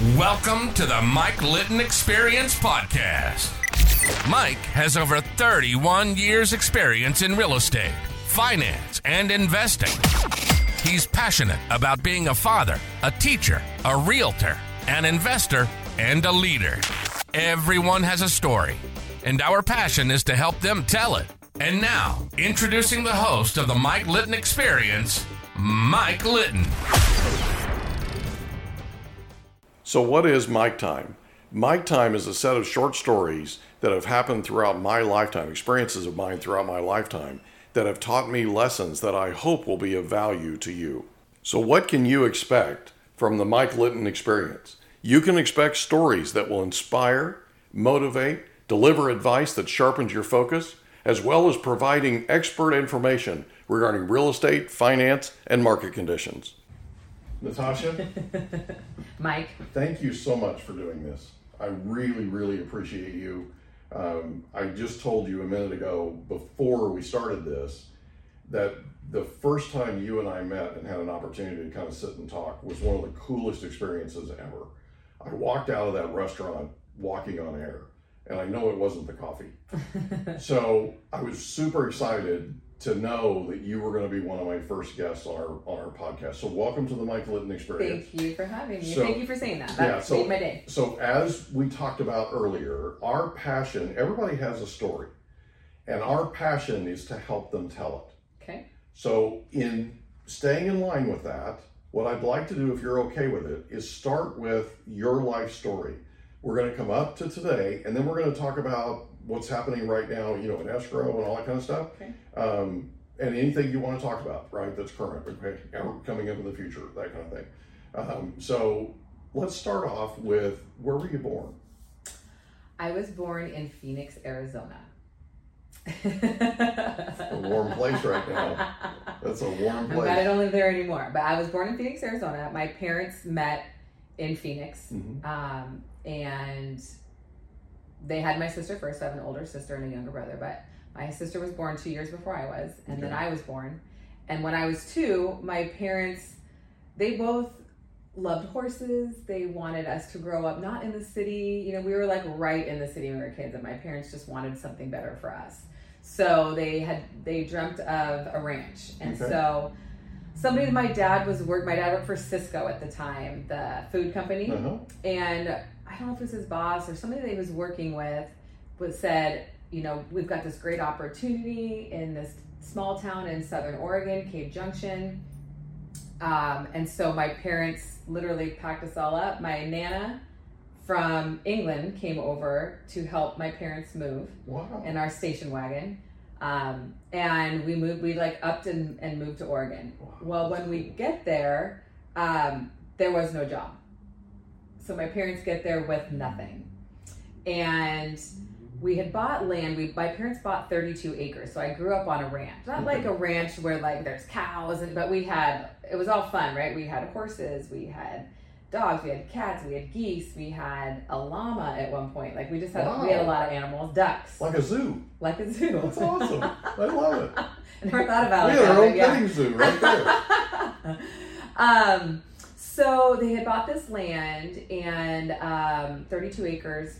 Welcome to the Mike Litton Experience Podcast. Mike has over 31 years' experience in real estate, finance, and investing. He's passionate about being a father, a teacher, a realtor, an investor, and a leader. Everyone has a story, and our passion is to help them tell it. And now, introducing the host of the Mike Litton Experience, Mike Litton. So, what is Mike Time? Mike Time is a set of short stories that have happened throughout my lifetime, experiences of mine throughout my lifetime, that have taught me lessons that I hope will be of value to you. So, what can you expect from the Mike Litton experience? You can expect stories that will inspire, motivate, deliver advice that sharpens your focus, as well as providing expert information regarding real estate, finance, and market conditions. Natasha, Mike. thank you so much for doing this. I really, really appreciate you. Um, I just told you a minute ago before we started this that the first time you and I met and had an opportunity to kind of sit and talk was one of the coolest experiences ever. I walked out of that restaurant walking on air, and I know it wasn't the coffee. so I was super excited to know that you were going to be one of my first guests on our on our podcast. So welcome to the Mike Litton Experience. Thank you for having me. So- Thank you for saying that. That Yeah, so- made my day. So, as we talked about earlier, our passion, everybody has a story, and our passion is to help them tell it. Okay. So, in staying in line with that, what I'd like to do, if you're okay with it, is start with your life story. We're going to come up to today, and then we're going to talk about what's happening right now, you know, in escrow and all that kind of stuff. Okay. Um, and anything you want to talk about, right, that's current, okay, or coming up in the future, that kind of thing. Um, so, let's start off with where were you born? I was born in Phoenix, Arizona. A warm place right now. That's a warm I'm glad I don't live there anymore. But I was born in Phoenix, Arizona. My parents met in Phoenix. Mhm. Um, and they had my sister first. I have an older sister and a younger brother, but my sister was born two years before I was, and then I was born. And when I was two, my parents, they both loved horses. They wanted us to grow up not in the city. You know, we were like right in the city when we were kids, and my parents just wanted something better for us. So they had they dreamt of a ranch, and Okay. so somebody my dad was work. My dad worked for Sysco at the time, the food company Uh-huh. and I don't know if it was his boss or somebody that he was working with was said, you know, we've got this great opportunity in this small town in Southern Oregon, Cave Junction. Um, and so my parents literally packed us all up. My nana from England came over to help my parents move Wow. in our station wagon. Um, and we moved, we like upped and, and moved to Oregon. Well, when we get there, um, there was no job. So my parents get there with nothing. And we had bought land. We my parents bought 32 acres. So I grew up on a ranch. Not like a ranch where like there's cows and but we had it was all fun, right? We had horses, we had dogs, we had cats, we had geese, we had a llama at one point. Like we just had we had a lot of animals, ducks, Like a zoo. like a zoo. That's awesome. I love it. I never thought about We it. had that our own yeah. petting zoo right there. um, so they had bought this land and um, 32 acres,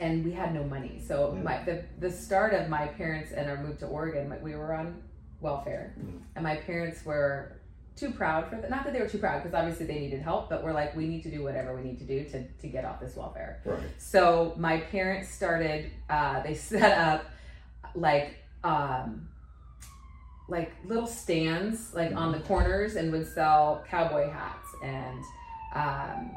and we had no money. So Yeah. my the the start of my parents and our move to Oregon, we were on welfare, Mhm. and my parents were too proud for that. Not that they were too proud, because obviously they needed help, but we're like, we need to do whatever we need to do to to get off this welfare. Right. So my parents started. Uh, they set up like um, like little stands like on the corners and would sell cowboy hats and um,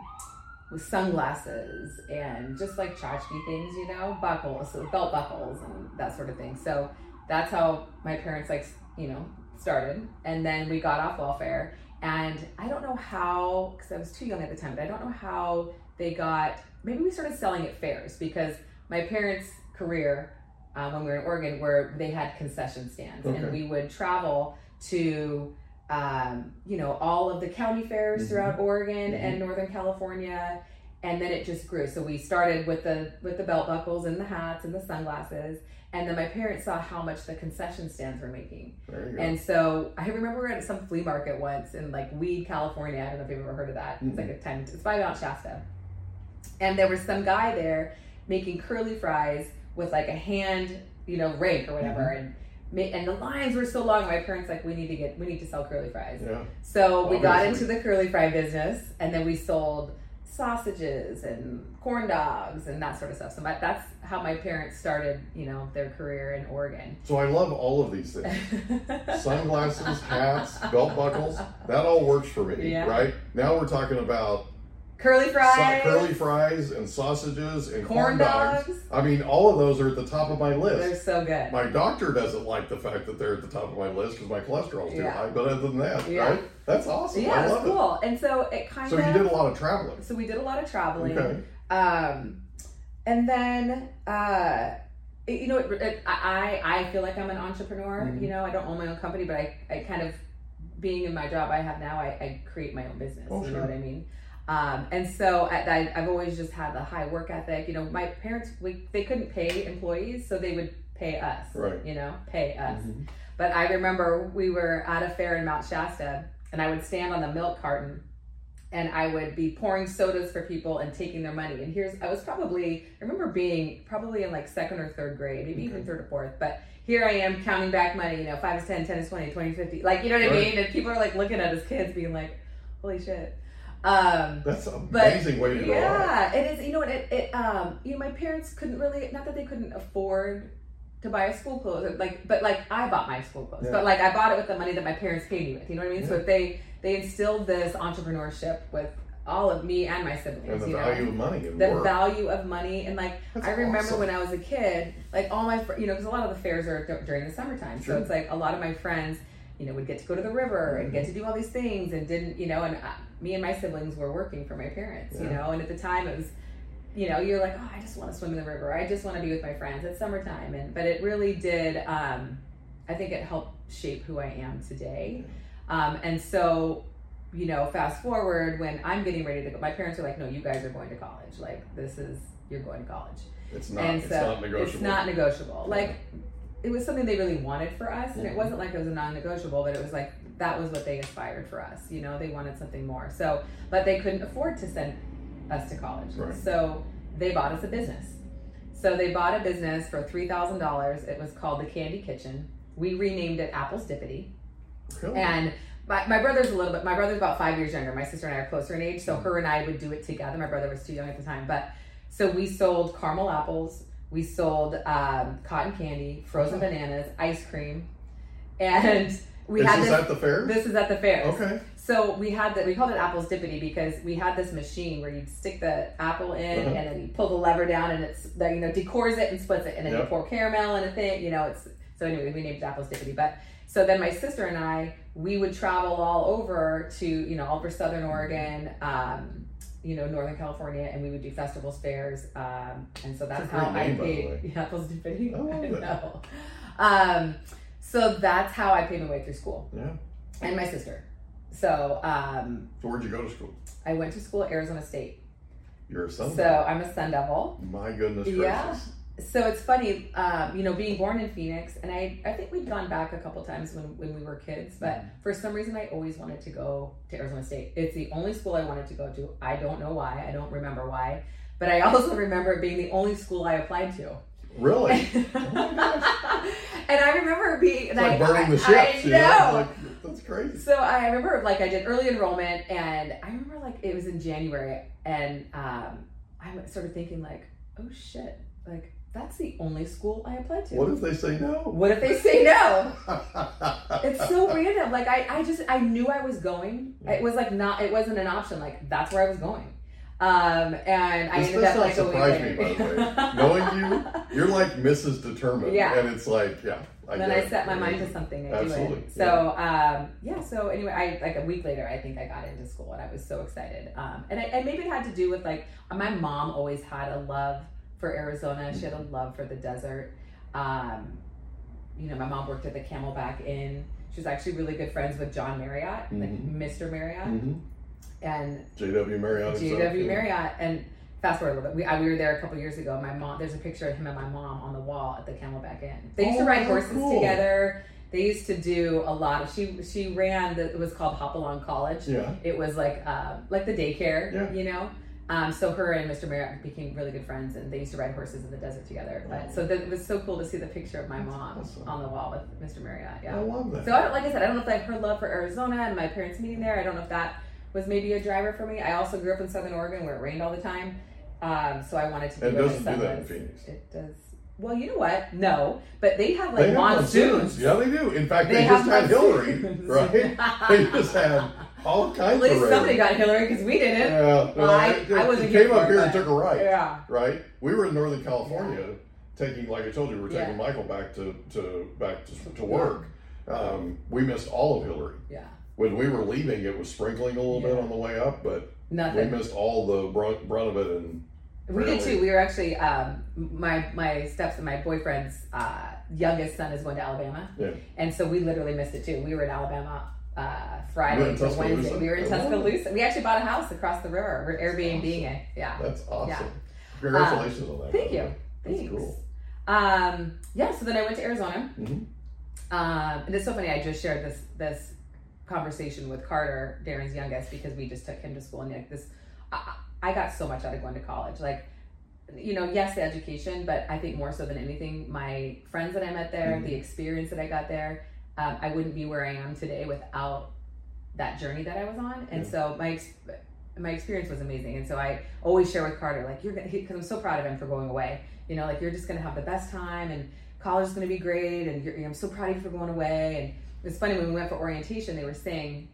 with sunglasses and just like tchotchke things, you know, buckles, so belt buckles and that sort of thing. So that's how my parents like you know started, and then we got off welfare. And I don't know how, because I was too young at the time, but I don't know how they got. Maybe we started selling at fairs because my parents' career uh, when we were in Oregon, where they had concession stands, Okay. and we would travel to, um, you know, all of the county fairs Mhm. throughout Oregon Mhm. and Northern California, and then it just grew. So we started with the with the belt buckles and the hats and the sunglasses, and then my parents saw how much the concession stands were making. There you go. And so I remember we were at some flea market once in like Weed, California. I don't know if you've ever heard of that. It's like a time. It's by Mount Shasta, and there was some guy there making curly fries with like a hand, you know, rake or whatever, and. And the lines were so long. My parents like, we need to get, we need to sell curly fries. yeah. So we got into the curly fry business, and then we sold sausages and corn dogs and that sort of stuff. So my, that's how my parents started, you know, their career in Oregon. So I love all of these things. Sunglasses, hats, belt buckles. That all works for me, Yeah. right? Now we're talking about curly sa- fries, curly fries and sausages and corn, Corn dogs. dogs. I mean, all of those are at the top of my list. they're so good. My doctor doesn't like the fact that they're at the top of my list because my cholesterol's too Yeah. high. But other than that, Yeah. right? That's awesome. yeah, I love cool. And so it kind it. So of you did a lot of traveling. so we did a lot of traveling. Okay. Um, and then, uh, it- you know, it, it, I, I feel like I'm an entrepreneur. Mhm. You know, I don't own my own company, but I, I kind of, being in my job I have now, I, I create my own business. Oh, you sure. know what I mean? Um, and so I, I, I've always just had the high work ethic. You know, my parents, we, they couldn't pay employees, so they would pay us. Right. You know, pay us. Mhm. But I remember we were at a fair in Mount Shasta, and I would stand on the milk carton, and I would be pouring sodas for people and taking their money. And here's I was probably I remember being probably in like second or third grade, maybe even third or fourth. But here I am counting back money, you know, five is 10, 10 is 20, 20 is 50. Like, you know what I mean? And people are like looking at us kids being like, holy shit. Um, That's an amazing way to go out. yeah, it is. You know what? It, it um, you know, my parents couldn't really, not that they couldn't afford to buy a school clothes, like, but like I bought my school clothes, Yeah. but like I bought it with the money that my parents paid me with. You know what I mean? So if they they instilled this entrepreneurship with all of me and my And siblings. the you know? value of money and the work. value of money and like That's I remember awesome. when I was a kid, like all my fr- you know because a lot of the fairs are d- during the summertime, Sure. so it's like a lot of my friends you know would get to go to the river and Mm-hmm. get to do all these things and didn't you know and uh, me and my siblings were working for my parents, you know, and at the time it was you know you're like oh I just want to swim in the river, I just want to be with my friends. It's summertime, and but it really did. um I think it helped shape who I am today, um, and so you know, fast forward when I'm getting ready to go, my parents are like, no, you guys are going to college. Like, this is, you're going to college. It's not. and it's not negotiable. it's not negotiable. Like, it was something they really wanted for us, and it wasn't like it was a non negotiable, but it was like, that was what they aspired for us. You know, they wanted something more. So, but they couldn't afford to send us to college. Right. So they bought us a business. So they bought a business for $3,000. It was called the Candy Kitchen. We renamed it Apple's Dippity. Cool. And my, my brother's a little bit, my brother's about five years younger. My sister and I are closer in age, so mm-hmm. her and I would do it together. My brother was too young at the time. But so we sold caramel apples, we sold um, cotton candy, frozen bananas, ice cream, and we this had is this. at the fair. this is at the fair. okay. So we had that. We called it Apple's Dippity because we had this machine where you'd stick the apple in, Uh-huh. and then you pull the lever down, and it's that you know decores it and splits it, and then you pour caramel in a thing. You know, it's so anyway. We named it Apple's Dippity, but so then my sister and I we would travel all over to you know all over Southern Oregon. Um, you know, Northern California, and we would do festivals, fairs, um, and so that's how I name, by the paid way. Apple's Dippity. I love it. know. Um, so that's how I paid my way through school, Yeah. and my sister. So um, So where'd you go to school? I went to school at Arizona State. You're a son. So I'm a Sun Devil. My goodness Yeah. So it's funny, um, you know, being born in Phoenix, and I, I think we'd gone back a couple times when, when we were kids, but Mm-hmm. for some reason I always wanted to go to Arizona State. It's the only school I wanted to go to. I don't know why. I don't remember why. But I also remember it being the only school I applied to. Really? and I remember being It's like I, burning the ships. I know? know. Like, that's crazy. So I remember like I did early enrollment and I remember like it was in January and um, I started thinking like, oh shit, like that's the only school I applied to. What if they say no? What if they say no? It's so random. Like I, I just I knew I was going. It was like not it wasn't an option. Like that's where I was going. Um and I This ended up like surprise me, by the way. Knowing you, You're like Mrs. Determined. Yeah. And it's like, yeah. I then I set my mind to something, I Absolutely, do it. So um, yeah, so anyway, I like a week later, I think I got into school, and I was so excited. Um, and I, and maybe it had to do with like my mom always had a love for Arizona. She had a love for the desert. Um, you know, my mom worked at the Camelback Inn. She was actually really good friends with John Marriott, like Mhm. Mr. Marriott. Mhm. and JW Marriott. JW. Marriott. And fast forward a little bit, we, I, we were there a couple years ago. My mom, there's a picture of him and my mom on the wall at the Camelback Inn. They used to Oh, ride horses cool. together. They used to do a lot of. She she ran. The, it was called Hopalong College. Yeah. It was like uh, like the daycare. Yeah. You know. Um, so her and Mr. Marriott became really good friends, and they used to ride horses in the desert together. But so that, it was so cool to see the picture of my mom awesome. on the wall with Mr. Marriott. Yeah. I love that. So I don't, like I said, I don't know if like her love for Arizona and my parents meeting there. I don't know if that was maybe a driver for me. I also grew up in Southern Oregon where it rained all the time, um, so I wanted to be It doesn't do that in. Phoenix. It does. Well, you know what? No, but they have like they have monsoons. Yeah, they do. In fact, They they, just had Hilary, right? they just had all At least of somebody got Hilary because we didn't. Yeah, Well, I- it- I wasn't came up here and took a right. Yeah. Right. We were in Northern California, taking, like I told you, we were taking Yeah. Michael back to, to back to, to work. Um, we missed all of Hilary. Yeah. When we were leaving, it was sprinkling a little bit on the way up, but we missed all the brunt, brunt of it. And We did too. We were actually um, my my steps and my boyfriend's uh, youngest son is going to Alabama, Yeah. and so we literally missed it too. We were in Alabama uh, Friday You were in to Wednesday. We were in Oh. Tuscaloosa. We actually bought a house across the river. We're Airbnb it. Yeah. that's awesome. Yeah. Congratulations on that. Thank you. That's Thanks. cool. Um, yeah. So then I went to Arizona, Mhm. um, and it's so funny. I just shared this this conversation with Carter, Darren's youngest, because we just took him to school, and like this, I, I got so much out of going to college. Like, you know, yes, the education, but I think more so than anything, my friends that I met there, Mhm. the experience that I got there, um, I wouldn't be where I am today without that journey that I was on. And Yeah. so my ex- my experience was amazing. And so I always share with Carter, like you're gonna, because I'm so proud of him for going away. You know, like you're just gonna have the best time, and college is gonna be great, and you're, I'm so proud of you for going away. And it's funny when we went for orientation, they were saying,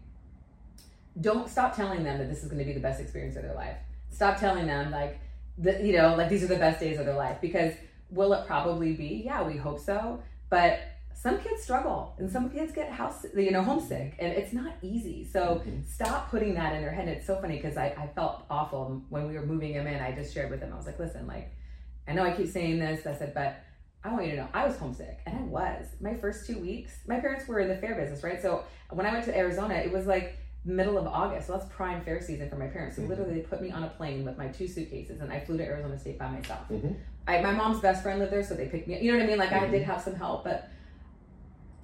don't stop telling them that this is gonna be the best experience of their life. Stop telling them like, the, you know, like these are the best days of their life because will it probably be? Yeah, we hope so, but some kids struggle and some kids get house you know homesick and it's not easy so Mhm. stop putting that in their head and it's so funny because I, I felt awful when we were moving him in i just shared with him i was like listen like i know i keep saying this i said but i want you to know i was homesick and i was my first two weeks my parents were in the fair business right so when i went to arizona it was like middle of august so that's prime fair season for my parents so Mhm. literally they put me on a plane with my two suitcases and i flew to arizona state by myself Mhm. I, my mom's best friend lived there, so they picked me up. You know what I mean? Like I Mhm. did have some help, but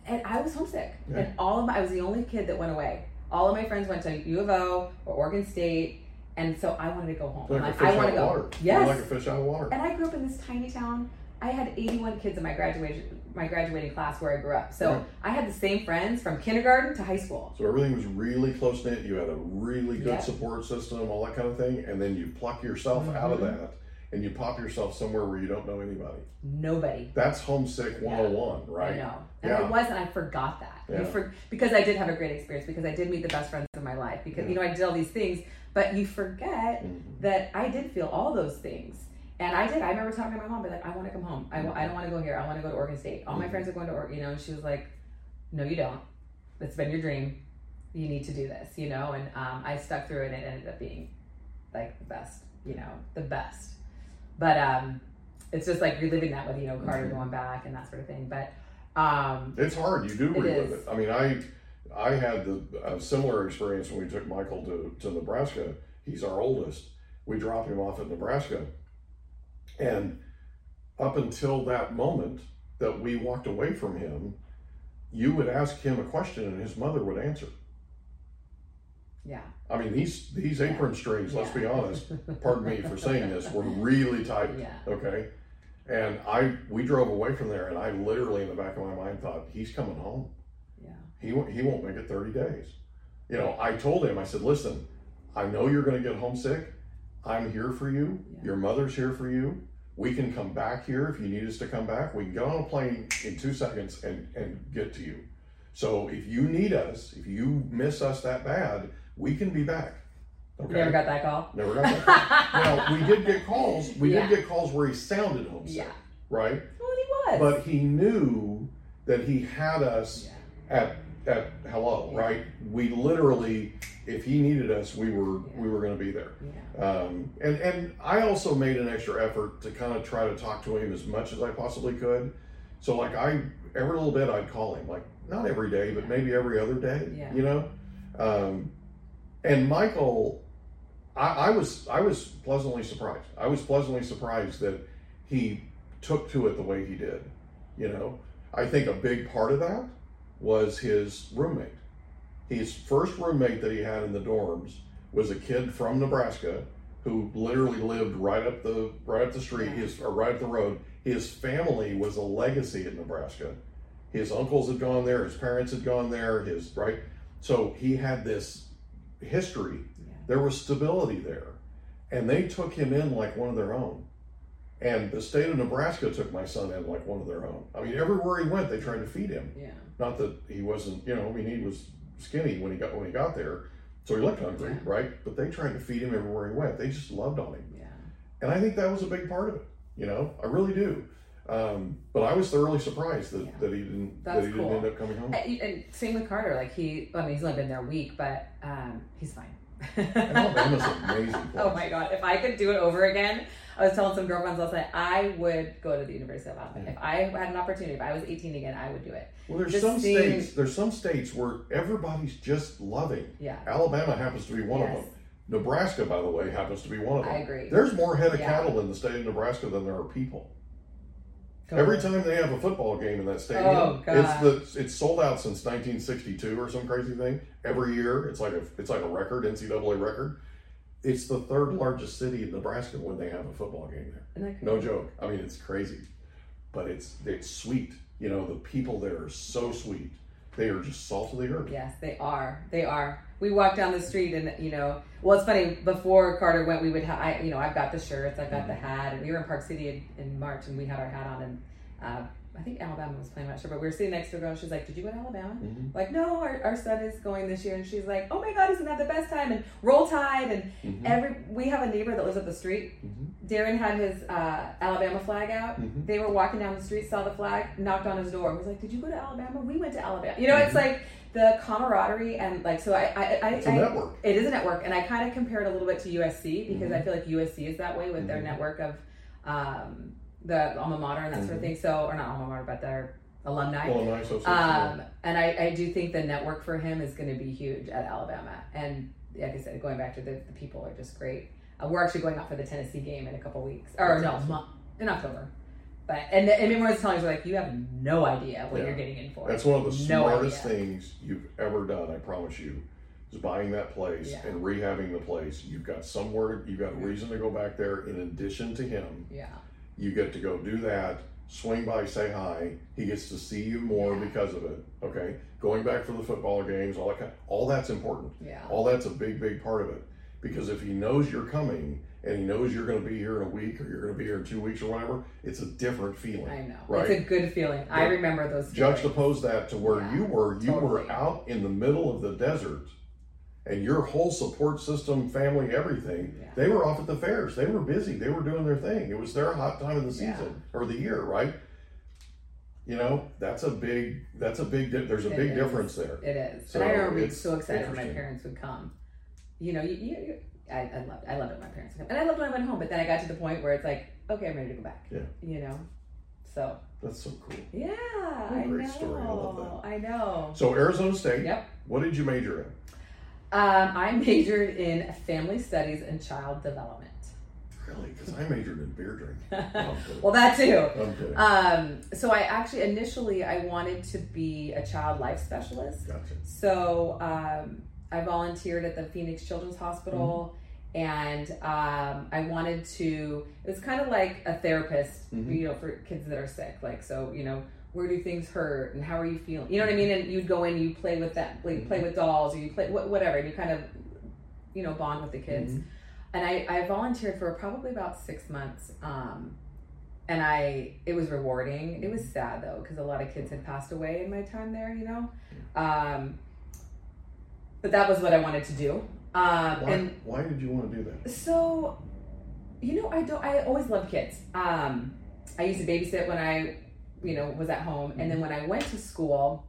and I was homesick. Yeah. And all of my, I was the only kid that went away. All of my friends went to U of O or Oregon State, and so I wanted to go home. Like like, fish I want to go. water. Yes. Like a fish out of water. and I grew up in this tiny town. I had 81 kids in my graduation my graduating class where I grew up. So Yeah. I had the same friends from kindergarten to high school. So everything was really close knit. You had a really good Yeah. support system, all that kind of thing, and then you pluck yourself mm-hmm. out of that and you pop yourself somewhere where you don't know anybody. Nobody. That's homesick 101, right? I know. And Yeah. I was, and I forgot that. Yeah. for, because I did have a great experience, because I did meet the best friends of my life, because, Yeah. you know, I did all these things, but you forget Mhm. that I did feel all those things. And I did. I remember talking to my mom, be like, I want to come home. I, I don't want to go here. I want to go to Oregon State. All my Mhm. friends are going to Oregon, you know, and she was like, No, you don't. It's been your dream. You need to do this, you know? And um, I stuck through it and it ended up being like the best, you know, the best. But um, it's just like reliving that with, you know, Carter Mhm. going back and that sort of thing. But um, It's hard. You do relive is. it. I mean, I I had the a similar experience when we took Michael to, to Nebraska. He's our oldest. We dropped him off at Nebraska, and up until that moment that we walked away from him, you would ask him a question and his mother would answer. yeah. I mean, these these apron strings. Let's be honest. Pardon me for saying this. Were really tight. Okay. And I we drove away from there, and I literally in the back of my mind thought he's coming home. Yeah. He won't, he won't make it 30 days. You know, I told him, I said, listen, I know you're going to get homesick. I'm here for you. Yeah. Your mother's here for you. We can come back here if you need us to come back. We can get on a plane in two seconds and, and get to you. So if you need us, if you miss us that bad, we can be back. Okay. never got that call? Never got that. Call. now, we did get calls. We Yeah. did get calls where he sounded homesick, Yeah. right? Well, he was. But he knew that he had us yeah. at at hello, Yeah. right? We literally, if he needed us, we were we were going to be there. Yeah. Um, and and I also made an extra effort to kind of try to talk to him as much as I possibly could. So like I every little bit I'd call him, like not every day, but maybe every other day. You know, um, And Michael, I, I was I was pleasantly surprised. I was pleasantly surprised that he took to it the way he did. You know, I think a big part of that was his roommate. His first roommate that he had in the dorms was a kid from Nebraska who literally lived right up the right up the street, his or right up the road. His family was a legacy in Nebraska. His uncles had gone there, his parents had gone there, his right. So he had this history. Yeah. There was stability there. And they took him in like one of their own. And the state of Nebraska took my son in like one of their own. I mean, everywhere he went, they tried to feed him. Yeah. Not that he wasn't, you know, I mean, he was skinny when he got when he got there, so he looked hungry, Yeah. right? But they tried to feed him everywhere he went. They just loved on him, Yeah. and I think that was a big part of it. You know, I really do. Um, but I was thoroughly surprised that, Yeah. that he didn't That's that he cool. didn't end up coming home. And, and same with Carter. Like he, I mean, he's only been there a week, but um, he's fine. Alabama's an amazing place. Oh my god! If I could do it over again, I was telling some girlfriends last night, I would go to the University of Alabama. Yeah. If I had an opportunity, if I was 18 again, I would do it. Well, there's Just some seeing- states. There's some states where everybody's just loving. Yeah. Alabama happens to be one of them. Nebraska, by the way, happens to be one of them. I agree. There's more head of Yeah. cattle in the state of Nebraska than there are people. Totally. Every time they have a football game in that stadium, Oh, it's the it's sold out since 1962 or some crazy thing. Every year, it's like a it's like a record, NCAA record. It's the third largest city in Nebraska when they have a football game there. No joke. I mean, it's crazy, but it's it's sweet. You know, the people there are so sweet. They are just salt of the earth. Yes, they are. They are. We walked down the street, and you know, well, it's funny. Before Carter went, we would, ha- I, you know, I've got the shirts, I've got the hat, and we were in Park City in, in March, and we had our hat on, and uh, I think Alabama was playing. I'm not sure, but we were sitting next to a girl. She's like, "Did you go to Alabama?" Mhm. Like, no, our, our son is going this year, and she's like, "Oh my God, isn't that the best time!" And roll tide, and Mhm. every we have a neighbor that lives up the street. Mhm. Darren had his uh, Alabama flag out. Mhm. They were walking down the street, saw the flag, knocked on his door, and was like, "Did you go to Alabama? We went to Alabama." You know, it's like the camaraderie and like so. I, I, I Mm-hmm. It's a I- network. It is a network, and I kind of compare it a little bit to USC because I Mhm. feel like USC is that way with their Mhm. network of um, the alma mater and that sort of Mhm. thing. So, or not alma mater, but their alumni. Alumni Association. Um, and I, I do think the network for him is going to be huge at Alabama. And like I said, going back to the, the people are just great. Uh, we're actually going out for the Tennessee game in a couple weeks, or That's no, awesome. mo- in October. But and and Mimor was telling us like you have no idea what Yeah. you're getting in for. That's one of the No smartest idea. things you've ever done. I promise you, is buying that place Yeah. and rehabbing the place. You've got somewhere. You've got a reason to go back there. In addition to him, Yeah, you get to go do that. Swing by, say hi. He gets to see you more Yeah. because of it. Okay, going back for the football games, all that kind. All that's important. yeah, All that's a big, big part of it. Because if he knows you're coming and he knows you're going to be here in a week or you're going to be here in two weeks or whatever, it's a different feeling. I know. Right? It's a good feeling. I remember those. feelings. juxtapose that to where Yeah, you were you totally. were out in the middle of the desert and your whole support system family everything Yeah. they were off at the fairs they were busy they were doing their thing it was their hot time of the Yeah. season or the year right you know that's a big that's a big di- there's a It big is. difference there It is. So and I remember being so excited when my parents would come. You know, you, you, you I, I loved I loved it when my parents come. And I loved when I went home, but then I got to the point where it's like, okay, I'm ready to go back. Yeah. You know? So that's so cool yeah, What a I great know. story. I love that. I know. so arizona state Yep. what did you major in Um, I majored in family studies and child development. really because i majored in beer drinking No, well, that too. Um, so I actually initially I wanted to be a child life specialist. gotcha So um, I volunteered at the Phoenix Children's Hospital, and um, I wanted to. It was kind of like a therapist, Mhm. you know, for kids that are sick. Like, so you know, where do things hurt, and how are you feeling? You know what I mean? And you'd go in, you play with that, like, play with dolls, or you play wh- whatever, and you kind of, you know, bond with the kids. Mhm. And I, I volunteered for probably about six months. Um, and I, it was rewarding. It was sad though, because a lot of kids had passed away in my time there, you know? Um, but that was what I wanted to do. Um, why, and why did you want to do that so, you know, I don't, I always loved kids. Um, I used to babysit when I, you know, was at home. And then when I went to school,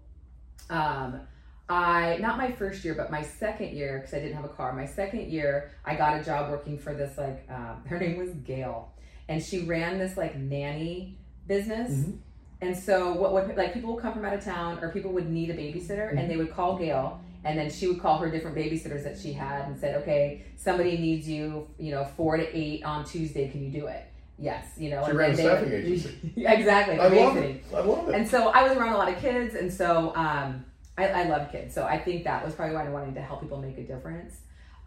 um, I, not my first year, but my second year, because I didn't have a car, my second year, I got a job working for this, like, um, her name was Gail. And she ran this, like, nanny business. Mhm. And so, what would, like, people would come from out of town or people would need a babysitter and they would call Gail And then she would call her different babysitters that she had and said, okay, somebody needs you, you know, four to eight on Tuesday. Can you do it? Yes, you know. She and ran a staffing they- agency. exactly. I love it. I love it. And so I was around a lot of kids, and so um, I, I love kids. So I think that was probably why I wanted to help people make a difference.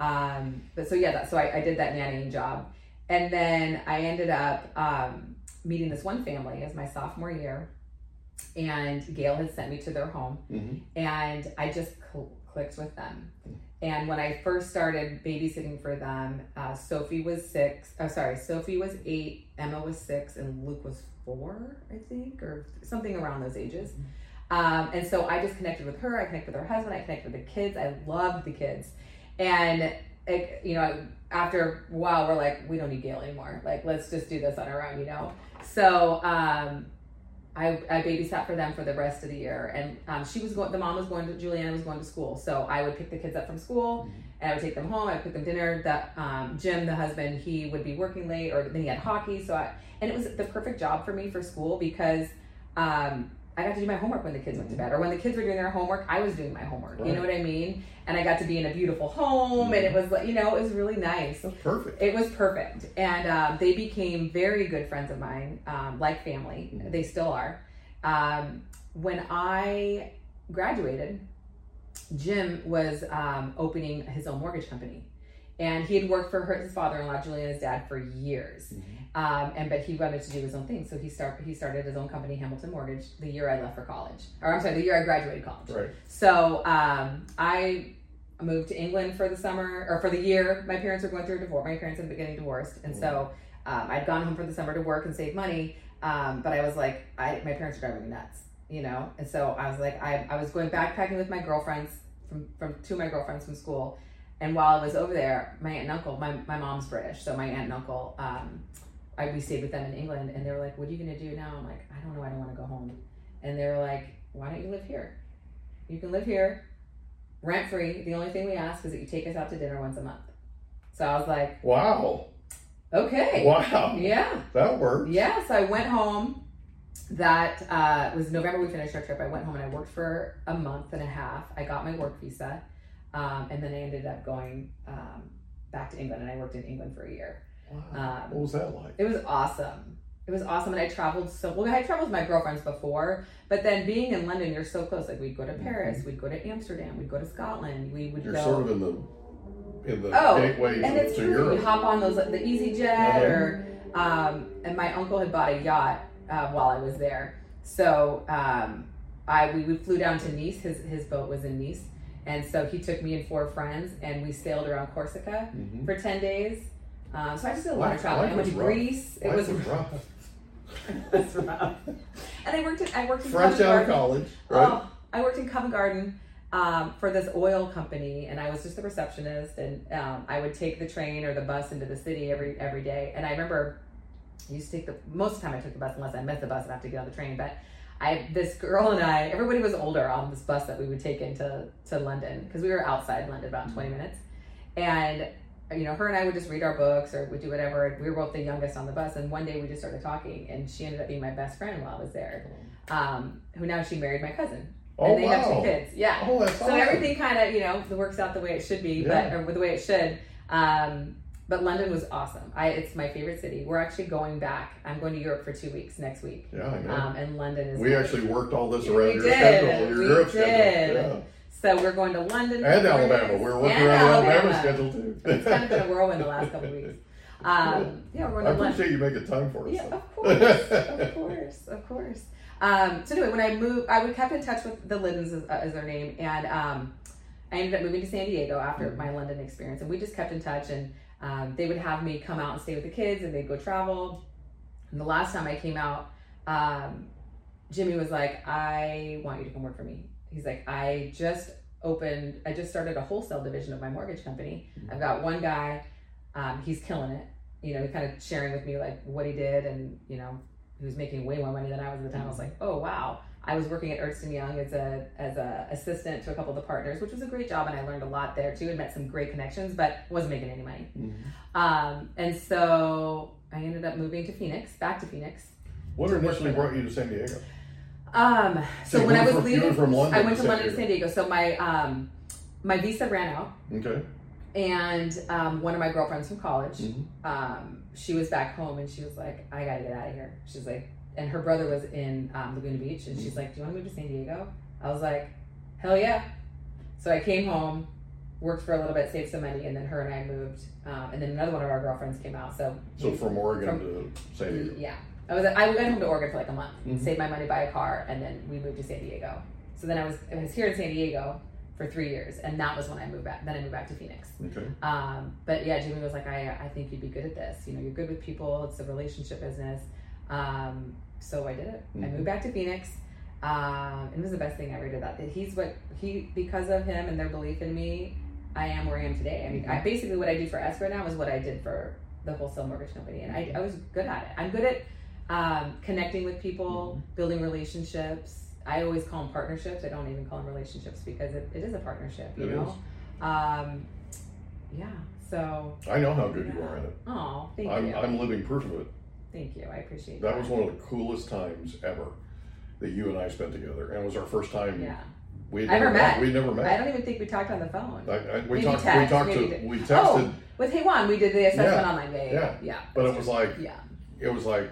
Um, but so yeah, that, so I, I did that nannying job, and then I ended up um, meeting this one family as my sophomore year, and Gail had sent me to their home, Mhm. and I just cl- clicked with them. And when I first started babysitting for them, uh, Sophie was six. Oh, sorry, Sophie was eight, Emma was six, and Luke was four, I think, or something around those ages. Um, and so I just connected with her. I connected with her husband. I connected with the kids. I loved the kids. And it, you know, after a while, we're like, we don't need Gail anymore. Like, let's just do this on our own, you know. So um, I, I babysat for them for the rest of the year, and um, she was going. The mom was going to Juliana was going to school, so I would pick the kids up from school, and I would take them home. I would cook them dinner. That um, Jim, the husband, he would be working late, or then he had hockey. So I and it was the perfect job for me for school because um, I got to do my homework when the kids went to bed, or when the kids were doing their homework, I was doing my homework. You know what I mean? And I got to be in a beautiful home, and it was like you know it was really nice. That's perfect. It was perfect. And um, they became very good friends of mine, um, like family. Mhm. They still are. Um, when I graduated, Jim was um, opening his own mortgage company. And he had worked for her, his father-in-law, Juliana's dad, for years. Um, and but he wanted to do his own thing, so he start he started his own company, Hamilton Mortgage, the year I left for college, or I'm sorry, the year I graduated college. Right. So um, I moved to England for the summer or for the year. My parents were going through a divorce. My parents had been getting divorced, and so um, I'd gone home for the summer to work and save money. Um, but I was like, I my parents are driving me nuts, you know. And so I was like, I, I was going backpacking with my girlfriends from from two of my girlfriends from school. And while I was over there, my aunt and uncle, my, my mom's British, so my aunt and uncle, um, I, we stayed with them in England, and they were like, "What are you gonna do now?" I'm like, "I don't know. I don't want to go home." And they were like, "Why don't you live here? You can live here, rent free. The only thing we ask is that you take us out to dinner once a month." So I was like, Wow. "Okay, Wow. yeah, That works. yeah." So I went home. That uh, was November. We finished our trip. I went home and I worked for a month and a half. I got my work visa, um, and then I ended up going um, back to England, and I worked in England for a year. Wow. Um, what was that like? It was awesome. It was awesome, and I traveled so well. I traveled with my girlfriends before, but then being in London, you're so close. Like we'd go to Paris, we'd go to Amsterdam, we'd go to Scotland. We would You're go. sort of in the in the Oh, gateway and to, it's to true. Europe. You hop on those the EasyJet, Uh-huh. or um, and my uncle had bought a yacht uh, while I was there. So um, I we, we flew down to Nice. His his boat was in Nice, and so he took me and four friends, and we sailed around Corsica Mhm. for ten days. Um, so I just did a lot Life- of traveling. I went to was rough. Greece. It Life was was rough. That's rough. And I worked in I worked in Fresh Covent out of college, right? Oh, I worked in Covent Garden um, for this oil company, and I was just the receptionist. And um, I would take the train or the bus into the city every every day. And I remember I used to take the most of the time I took the bus, unless I missed the bus and have to get on the train. But I this girl and I, everybody was older on this bus that we would take into to London because we were outside London about twenty minutes, and you know, her and I would just read our books or would do whatever. We were both the youngest on the bus, and one day we just started talking, and she ended up being my best friend while I was there. Um, who now she married my cousin, Oh, and they have two kids. Yeah, Oh, so awesome. everything kind of you know works out the way it should be, Yeah. but or the way it should. Um, but London was awesome. I it's my favorite city. We're actually going back. I'm going to Europe for two weeks next week. Yeah, I know. Um, and London is. we actually worked all this We around your did. schedule, your We Europe did. schedule. So we're going to London. And Alabama. We're working And around the Alabama schedule too. It's kind of been a whirlwind the last couple weeks. Um, yeah, we're I going to London. appreciate you making time for us. Yeah, of course, of course, of course. Um, so anyway, when I moved, I would kept in touch with the Liddens as, as their name, and um, I ended up moving to San Diego after my London experience, and we just kept in touch. And um, they would have me come out and stay with the kids, and they'd go travel. And the last time I came out, um, Jimmy was like, "I want you to come work for me." He's like, "I just opened, I just started a wholesale division of my mortgage company. I've got one guy, um, he's killing it. You know, he's kind of sharing with me like what he did, and you know, he was making way more money than I was at the time. I was like, oh wow. I was working at Ernst and Young as a as a assistant to a couple of the partners, which was a great job, and I learned a lot there too, and met some great connections, but wasn't making any money. Mhm. Um, and so I ended up moving to Phoenix, back to Phoenix. What To initially brought you to San Diego? Um, so So when I was from- leaving, from London I went to to San London to San Diego. So my um, my visa ran out, Okay. and um, one of my girlfriends from college, Mhm. um, she was back home, and she was like, "I gotta get out of here." She's like, and her brother was in um, Laguna Beach, and she's like, "Do you want to move to San Diego?" I was like, "Hell yeah!" So I came home, worked for a little bit, saved some money, and then her and I moved, um, and then another one of our girlfriends came out. So So from Oregon From- to San Diego. yeah, I was I went home to Oregon for like a month, Mhm. saved my money, buy a car, and then we moved to San Diego. So then I was I was here in San Diego for three years, and that was when I moved back. Then I moved back to Phoenix. Okay. Um, but yeah, Jimmy was like, I, I think you'd be good at this. You know, you're good with people. It's a relationship business. Um, so I did it. I Mhm. moved back to Phoenix. Um, it was the best thing I ever did that. He's what he because of him and their belief in me, I am where I am today. I mean, I basically what I do for escrow now is what I did for the wholesale mortgage company, and I, I was good at it. I'm good at um, connecting with people, building relationships. I always call them partnerships. I don't even call them relationships because it, it is a partnership. You It know. Um, yeah. So. I know how good you are at it. Oh, thank I'm, you. I'm living proof of it. Thank you. I appreciate That was one of the coolest times ever that you and I spent together, and it was our first time. Yeah. We I never met. We never met. I don't even think we talked on the phone. I, I, we Maybe talked. text, we talked to. We texted, Oh, with Hey Juan, we did the assessment Yeah, online. Yeah, yeah, yeah. but it was like Yeah. it was like,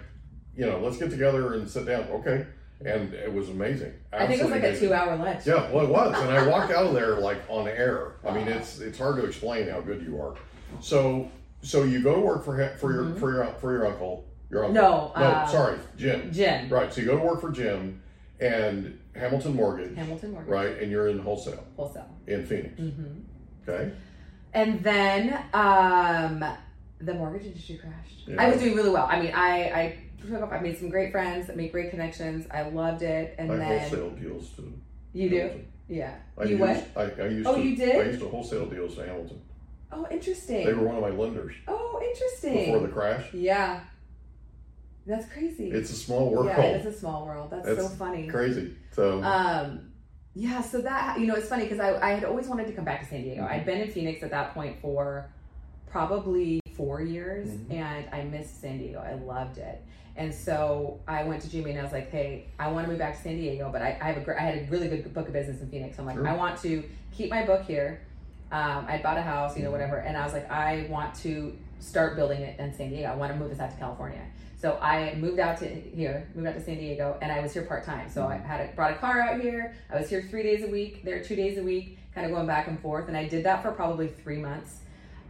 you know, let's get together and sit down. Okay, and it was amazing. I think it was like Absolutely a two-hour lunch. Yeah, well, it was, and I walked out of there like on air. I mean, it's it's hard to explain how good you are. So so you go to work for him, for your mm-hmm. for your for your uncle. Mm-hmm. No, no, uh, sorry, Jim. Jim. Right. So you go to work for Jim and Hamilton Mortgage. Hamilton Mortgage. Right, and you're in wholesale Wholesale. in Phoenix. hmm Okay. And then um, the mortgage industry crashed. Yeah. I was doing really well. I mean, I I took off. I made some great friends. I made great connections. I loved it. And I then wholesale deals to you do, yeah. I you used, what? I, I used Oh, to, you did? I used to wholesale deals to Hamilton. Oh, interesting. They were one of my lenders oh, interesting. before the crash. Yeah. That's crazy. It's a small world. Yeah, it is a small world. That's, so That's funny. Crazy. So Um, yeah, so that you know, it's funny because I, I had always wanted to come back to San Diego. Mhm. I'd been in Phoenix at that point for probably four years, Mhm. and I missed San Diego. I loved it, and so I went to Jimmy and I was like, "Hey, I want to move back to San Diego, but I, I have a gr- I had a really good book of business in Phoenix. So I'm like, Sure. I want to keep my book here. Um, I bought a house, you know, Mhm. whatever, and I was like, I want to start building it in San Diego. I want to move this out to California. So I moved out to here, moved out to San Diego, and I was here part time. So I had a, brought a car out here. I was here three days a week, there two days a week, kind of going back and forth. And I did that for probably three months.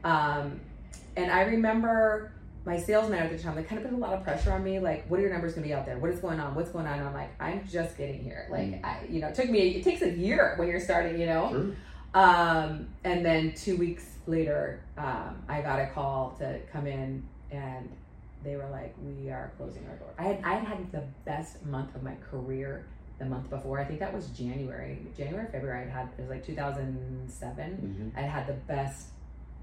Um, and I remember my sales manager at the time, they kind of put a lot of pressure on me. Like, what are your numbers going to be out there? What is going on? What's going on? And I'm like, I'm just getting here. Like, Mm. I, you know, it took me, it takes a year when you're starting, you know? sure. Um, and then two weeks later, um, I got a call to come in, and they were like, "We are closing our door." I had I had had the best month of my career the month before. I think that was January, January, February. I had it was like 2007. Mhm. I had the best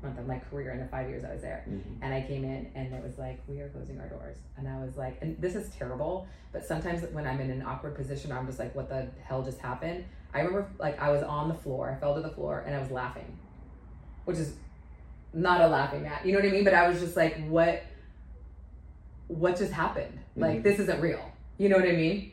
month of my career in the five years I was there. Mhm. And I came in and it was like, we are closing our doors. And I was like, and this is terrible, but sometimes when I'm in an awkward position, I'm just like, what the hell just happened? I remember like I was on the floor, I fell to the floor and I was laughing, which is not a laughing at, you know what I mean? But I was just like, what, what just happened? Like, Mhm. this isn't real. You know what I mean?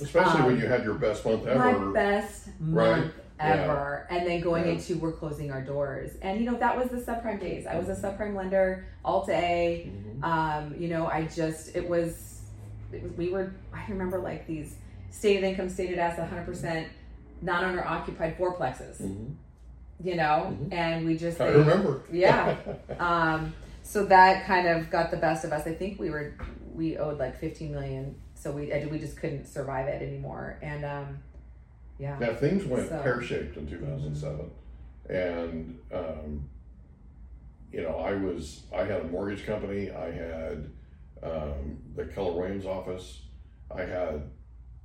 Especially when Um, you had your best month ever. my best Right. month ever. And then going Yeah. into we're closing our doors. And you know, that was the subprime days. I was a subprime lender, Alt A. Mhm. Um, you know, I just it was it was we were I remember like these stated income, stated asset, hundred percent non owner occupied fourplexes. Mhm. You know? Mhm. And we just I remember. Yeah. um, so that kind of got the best of us. I think we were we owed like fifteen million, so we we just couldn't survive it anymore. And um, yeah, Now things went So- pear shaped in 2007, and um, you know I was I had a mortgage company. I had um, the Keller Williams office. I had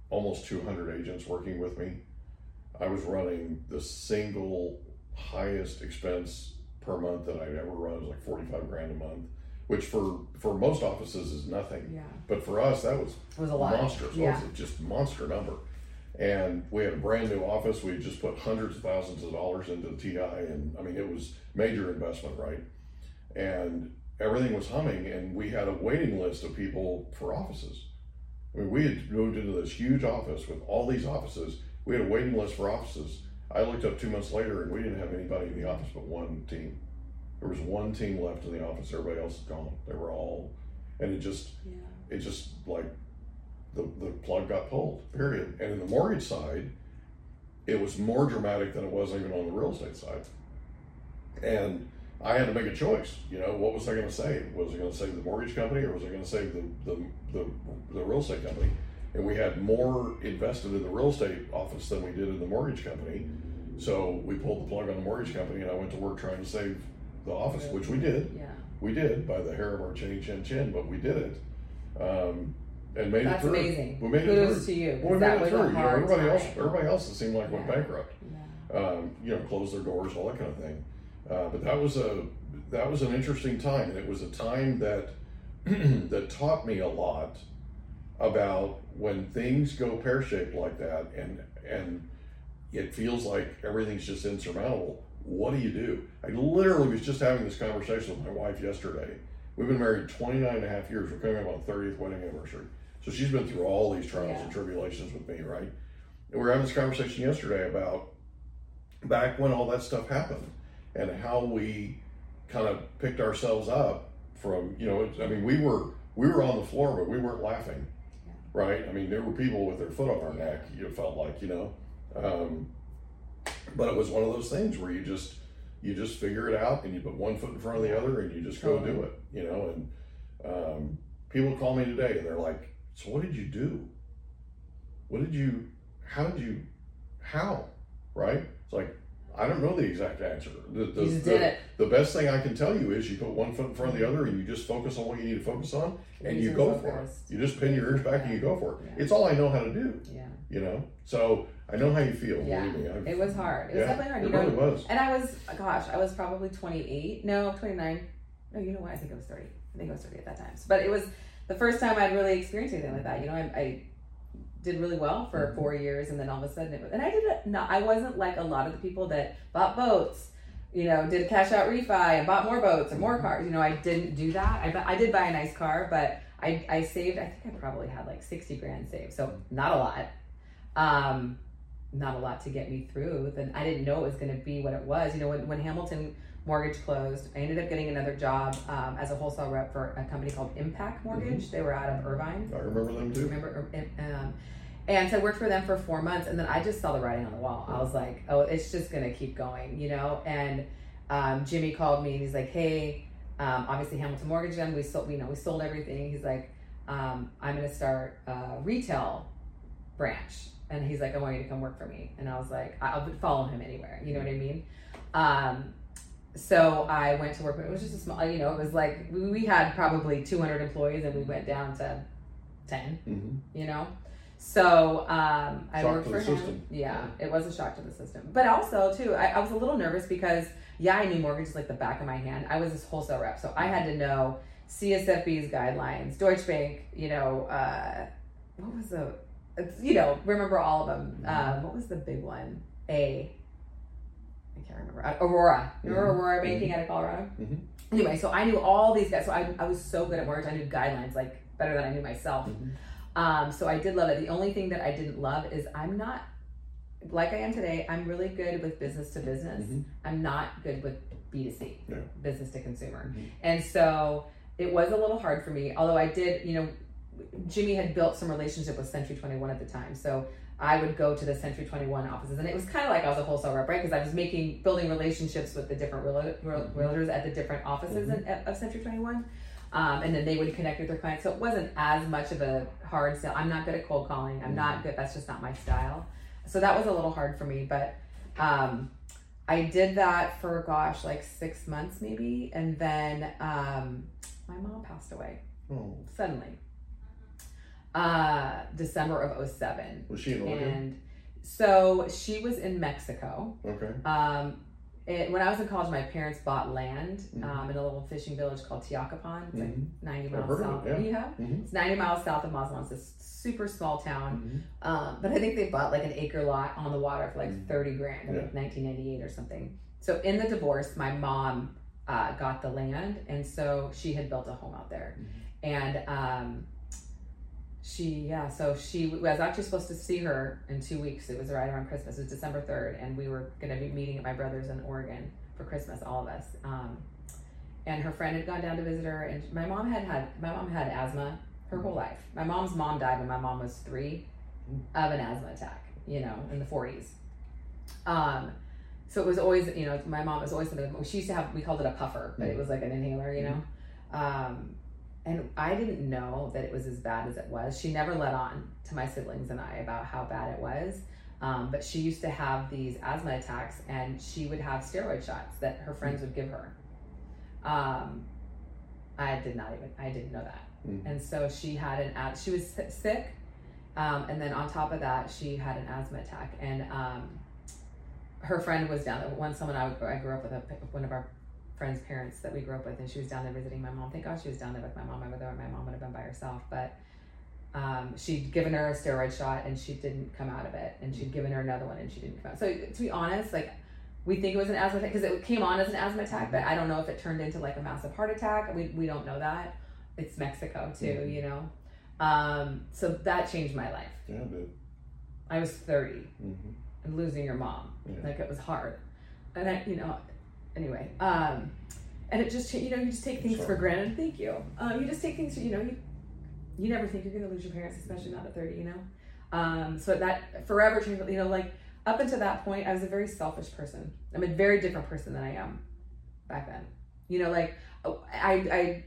almost 200 agents working with me. I was running the single highest expense per month that I'd ever run. Was like 45 grand a month, which for for most offices is nothing. yeah, But for us, that was it was a lot. monstrous. Yeah. It was just monster number. And we had a brand new office. We had just put hundreds of thousands of dollars into the TI, and I mean it was major investment, right? And everything was humming, and we had a waiting list of people for offices. I mean, we had moved into this huge office with all these offices. We had a waiting list for offices. I looked up two months later and we didn't have anybody in the office but one team. There was one team left in the office. Everybody else is gone. They were all, and it just, Yeah. it just like, the the plug got pulled. Period. And in the mortgage side, it was more dramatic than it was even on the real estate side. And I had to make a choice. You know, what was I going to save? Was I going to save the mortgage company or was I going to save the, the, the, the real estate company? And we had more invested in the real estate office than we did in the mortgage company. So we pulled the plug on the mortgage company and I went to work trying to save the office, which we did. Yeah. We did by the hair of our chinny chin chin, but we did it. Um, and made That's it through. amazing. We made Kudos it through. to you. Well, we made it through. You know, everybody else, everybody else, it seemed like went bankrupt Yeah. um, you know, closed their doors, all that kind of thing. Uh, but that was a that was an interesting time, and it was a time that that taught me a lot about when things go pear shaped like that, and and it feels like everything's just insurmountable. What do you do? I literally was just having this conversation with my wife yesterday. We've been married 29 and a half years. We're coming up on 30th wedding anniversary. So she's been through all these trials Yeah. and tribulations with me, right? And we were having this conversation yesterday about back when all that stuff happened and how we kind of picked ourselves up from you know i mean we were we were on the floor but we weren't laughing right? I mean there were people with their foot on our neck you felt like you know? Um, but it was one of those things where you just you just figure it out and you put one foot in front of the other and you just go do it you know? And um, people call me today and they're like so what did you do? What did you how did you how? Right? It's like i don't know the exact answer the, the, the- it. the best thing I can tell you is you put one foot in front of the other and you just focus on what you need to focus on and you go for it. You just pin your ears back and you go for it. Yeah. It's all I know how to do, Yeah. you know? So I know how you feel, Yeah. It was hard. It was yeah, definitely hard. It You know, really was. And I was, gosh, I was probably 28. No, 29. No, you know what? I think I was 30. I think I was 30 at that time. But it was the first time I'd really experienced anything like that. You know, I, I did really well for Mhm. four years, and then all of a sudden it was, and I did it. Not, I wasn't like a lot of the people that bought boats. You know, did a cash out refi and bought more boats and more cars. You know, I didn't do that. I, I did buy a nice car, but I, I saved. I think I probably had like 60 grand saved, so not a lot. Um, not a lot to get me through. Then I didn't know it was going to be what it was. You know, when, when Hamilton Mortgage closed, I ended up getting another job um, as a wholesale rep for a company called Impac Mortgage. They were out of Irvine. I remember them too. Remember, um, and so I worked for them for four months, and then I just saw the writing on the wall. I was like, oh, it's just going to keep going, you know. And um, Jimmy called me, and he's like, hey, um, obviously Hamilton Mortgage done. We sold, you know, we sold everything. He's like, um, I'm going to start a retail branch, and he's like, I want you to come work for me. And I was like, I'll follow him anywhere. You know what I mean? So I went to work, but it was just a small, you know, it was like we, had probably 200 employees, and we went down to 10 hmm you know? So um i Shock worked for him. system. yeah it was a shock to the system. But also too I, I was a little nervous because yeah i knew mortgages like the back of my hand. I was this wholesale rep so i had to know csfb's guidelines deutsche bank you know uh what was the you know remember all of them. Um what was the big one? A i can't remember aurora remember Mhm. aurora banking out of colorado Mhm. anyway so i knew all these guys so I, I was so good at mortgage i knew guidelines like better than i knew myself Mhm. um, so I did love it. The only thing that I didn't love is I'm not like I am today. I'm really good with business to business. Mhm. I'm not good with B2C, Yeah. business to consumer. Mhm. And so it was a little hard for me. Although I did, you know, Jimmy had built some relationship with Century 21 at the time. So I would go to the Century 21 offices, and it was kind of like I was a wholesale rep, right? Because I was making, building relationships with the different real- realtors at the different offices in, of Century 21. Um, and then they would connect with their clients. So it wasn't as much of a hard sell. I'm not good at cold calling. I'm not good. That's just not my style. So that was a little hard for me. But um, I did that for gosh, like six months maybe, and then um, my mom passed away Oh, suddenly. Uh, December of 07. was she in Oregon? And so she was in Mexico. Okay. Um, it, when I was in college, my parents bought land Mhm. um, in a little fishing village called Teacapan. It's like Mhm. 90 miles south. it, yeah. Mhm. It's 90 miles south of Mazatlan. It's a super small town. Mhm. Um, but I think they bought like an acre lot on the water for like Mhm. 30 grand in Yeah. like 1998 or something. So in the divorce, my mom uh, got the land, and so she had built a home out there. Mm-hmm. And um, she yeah so she I was actually supposed to see her in two weeks. It was right around christmas. It was december 3rd and we were going to be meeting at my brother's in oregon for christmas all of us. Um, and her friend had gone down to visit her and my mom had had my mom had asthma her whole life. My mom's mom died when my mom was three of an asthma attack you know in the 40s um, so it was always you know my mom was always something she used to have we called it a puffer but it was like an inhaler you know? Um, and I didn't know that it was as bad as it was. She never let on to my siblings and I about how bad it was. Um, but she used to have these asthma attacks and she would have steroid shots that her friends would give her. Um, I did not even, I didn't know that. Mhm. And so she had an, she was sick. Um, and then on top of that, she had an asthma attack. And um, her friend was down. One someone I, I grew up with, a, one of our friend's parents that we grew up with, and she was down there visiting my mom. Thank God she was down there with my mom. I would my mom would have been by herself, but um, she'd given her a steroid shot and she didn't come out of it, and she'd given her another one and she didn't come out. So to be honest, like we think it was an asthma attack because it came on as an asthma attack, but I don't know if it turned into like a massive heart attack. We we don't know that. It's Mexico too, Mhm. you know. Um, so that changed my life. Yeah, dude. I was 30 hmm and losing your mom. Yeah. Like it was hard. And I, you know, anyway, um, and it just, you know, you just take things for granted. Thank you. Um, you just take things, you know, you, you never think you're going to lose your parents, especially not at 30, you know? Um, so that forever changed, you know, like up until that point, I was a very selfish person. I'm a very different person than I am back then. You know, like I, I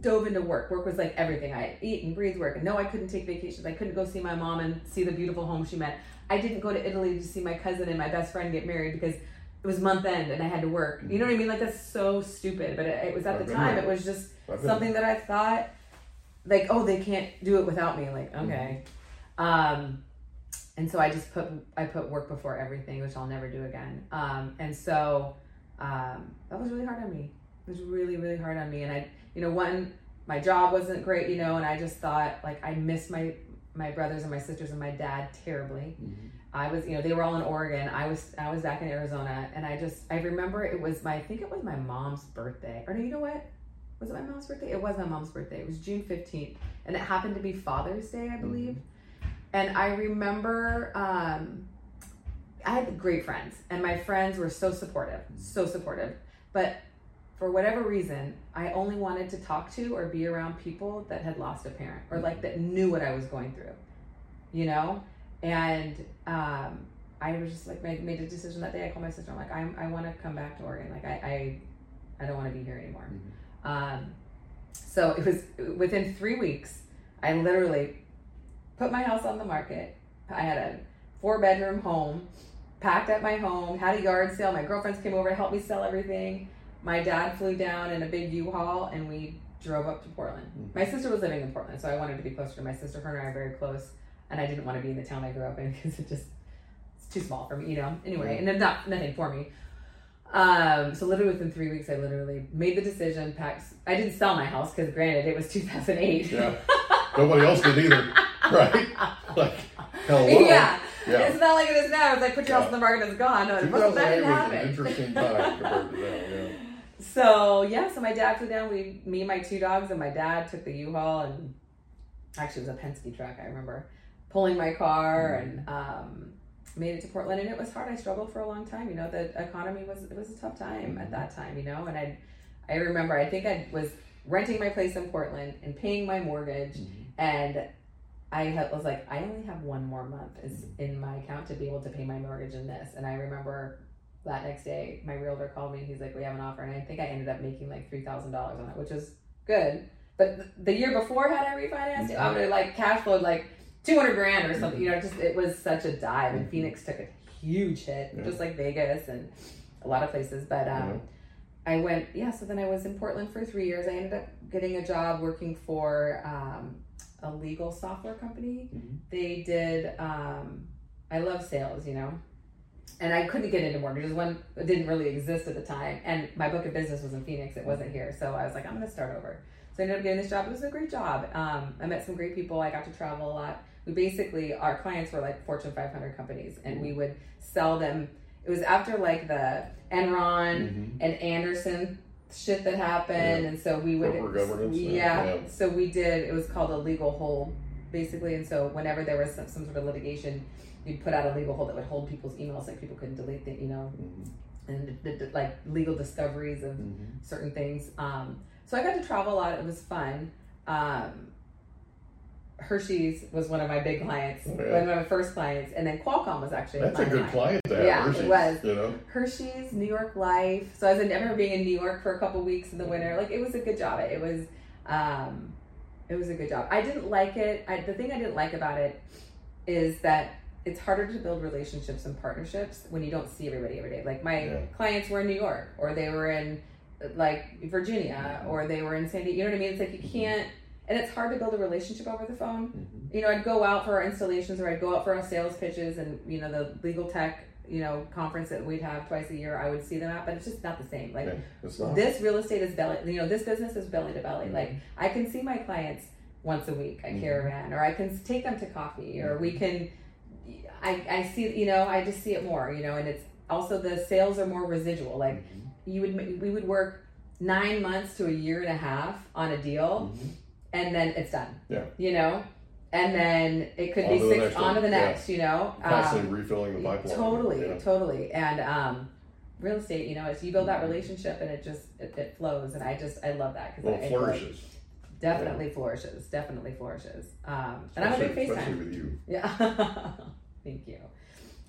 dove into work. Work was like everything. I eat and breathe work. And no, I couldn't take vacations. I couldn't go see my mom and see the beautiful home she met. I didn't go to Italy to see my cousin and my best friend get married because it was month end and I had to work. You know what I mean? Like that's so stupid. But it, it was at the time. It was just something that I thought, like, oh, they can't do it without me. Like, okay. Um, and so I just put I put work before everything, which I'll never do again. Um, and so um, that was really hard on me. It was really really hard on me, and I, you know, one my job wasn't great, you know, and I just thought like I missed my my brothers and my sisters and my dad terribly. Mhm. I was, you know, they were all in Oregon. I was, I was back in Arizona, and I just, I remember it was my, I think it was my mom's birthday, or no, you know what? Was it my mom's birthday? It was my mom's birthday. It was June fifteenth, and it happened to be Father's Day, I believe. And I remember, um, I had great friends, and my friends were so supportive, so supportive. But for whatever reason, I only wanted to talk to or be around people that had lost a parent, or like that knew what I was going through, you know and um, I was just like made, made a decision that day. I called my sister. I'm like, I'm, I want to come back to Oregon. Like, I, I, I don't want to be here anymore. Um, so it was within three weeks. I literally put my house on the market. I had a four bedroom home, packed up my home, had a yard sale. My girlfriends came over to help me sell everything. My dad flew down in a big U-Haul, and we drove up to Portland. My sister was living in Portland, so I wanted to be closer to my sister. Her and I are very close and I didn't want to be in the town I grew up in because it just it's too small for me, you know. Anyway, and then not nothing for me. Um, so literally within three weeks, I literally made the decision. Packed. I didn't sell my house because, granted, it was 2008. Yeah. Nobody else did either, right? Like, hello. yeah. Yeah. It's not like it is now. It's like put your house Yeah. on the market and it's gone. No, it wasn't, that 2008 didn't was an interesting time compared to. Yeah. So yeah, so my dad flew down. We, me, and my two dogs, and my dad took the U-Haul, and actually it was a Penske truck. I remember pulling my car mm-hmm. and um, made it to Portland, and it was hard. I struggled for a long time. You know, the economy was it was a tough time at that time. You know, and I, I remember I think I was renting my place in Portland and paying my mortgage, mm-hmm. and I was like, I only have one more month is mm-hmm. in my account to be able to pay my mortgage in this. And I remember that next day, my realtor called me. He's like, "We have an offer," and I think I ended up making like three thousand dollars on it, which is good. But the year before, had I refinanced, it, I would have like cash flowed like two hundred grand or something. You know, just it was such a dive, and Phoenix took a huge hit, Yeah. just like Vegas and a lot of places. But um, Yeah. I went, yeah. So then I was in Portland for three years. I ended up getting a job working for um, a legal software company. Mhm. They did. Um, I love sales, you know, and I couldn't get into mortgages. One didn't really exist at the time, and my book of business was in Phoenix. It wasn't here, so I was like, I'm going to start over. So I ended up getting this job. It was a great job. Um, I met some great people. I got to travel a lot. We basically our clients were like Fortune 500 companies, and we would sell them. It was after like the Enron Mhm. and Andersen shit that happened, Yeah. and so we would yeah, yeah. So we did. It was called a legal hold basically. And so whenever there was some, some sort of litigation, you'd put out a legal hold that would hold people's emails, like people couldn't delete the, you know, Mm-hmm. and the, the, like legal discoveries of certain things. Um, so I got to travel a lot. It was fun. Um, Hershey's was one of my big clients, Oh, yeah. one of my first clients, and then Qualcomm was actually That's a good client to have. Yeah, it Hershey's, was. You know. Hershey's, New York Life. So I was in, I remember being in New York for a couple weeks in the winter. Like it was a good job. It was, um, it was a good job. I didn't like it. I, the thing I didn't like about it is that it's harder to build relationships and partnerships when you don't see everybody every day. Like my Yeah. clients were in New York, or they were in like Virginia, or they were in San Diego. You know what I mean? It's like you can't. And it's hard to build a relationship over the phone. Mm-hmm. You know, I'd go out for our installations or I'd go out for our sales pitches and, you know, the legal tech, you know, conference that we'd have twice a year, I would see them at, but it's just not the same. Like Yeah, this real estate is belly, you know, this business is belly to belly. Mhm. Like I can see my clients once a week at Mhm. Caravan or I can take them to coffee or we Mhm. can, I, I see, you know, I just see it more, you know, and it's also the sales are more residual. Like Mhm. you would, we would work nine months to a year and a half on a deal Mhm. And then it's done. Yeah. You know? And then it could On be six on to the Yeah. next, you know? Constantly Um, refilling the pipeline. totally, Yeah. totally. And um, real estate, you know, it's you build that relationship and it just it, it flows. And I just I love that because Well, it it flourishes. definitely flourishes, definitely flourishes. Um, and I'm a big FaceTime. with you. Yeah, thank you.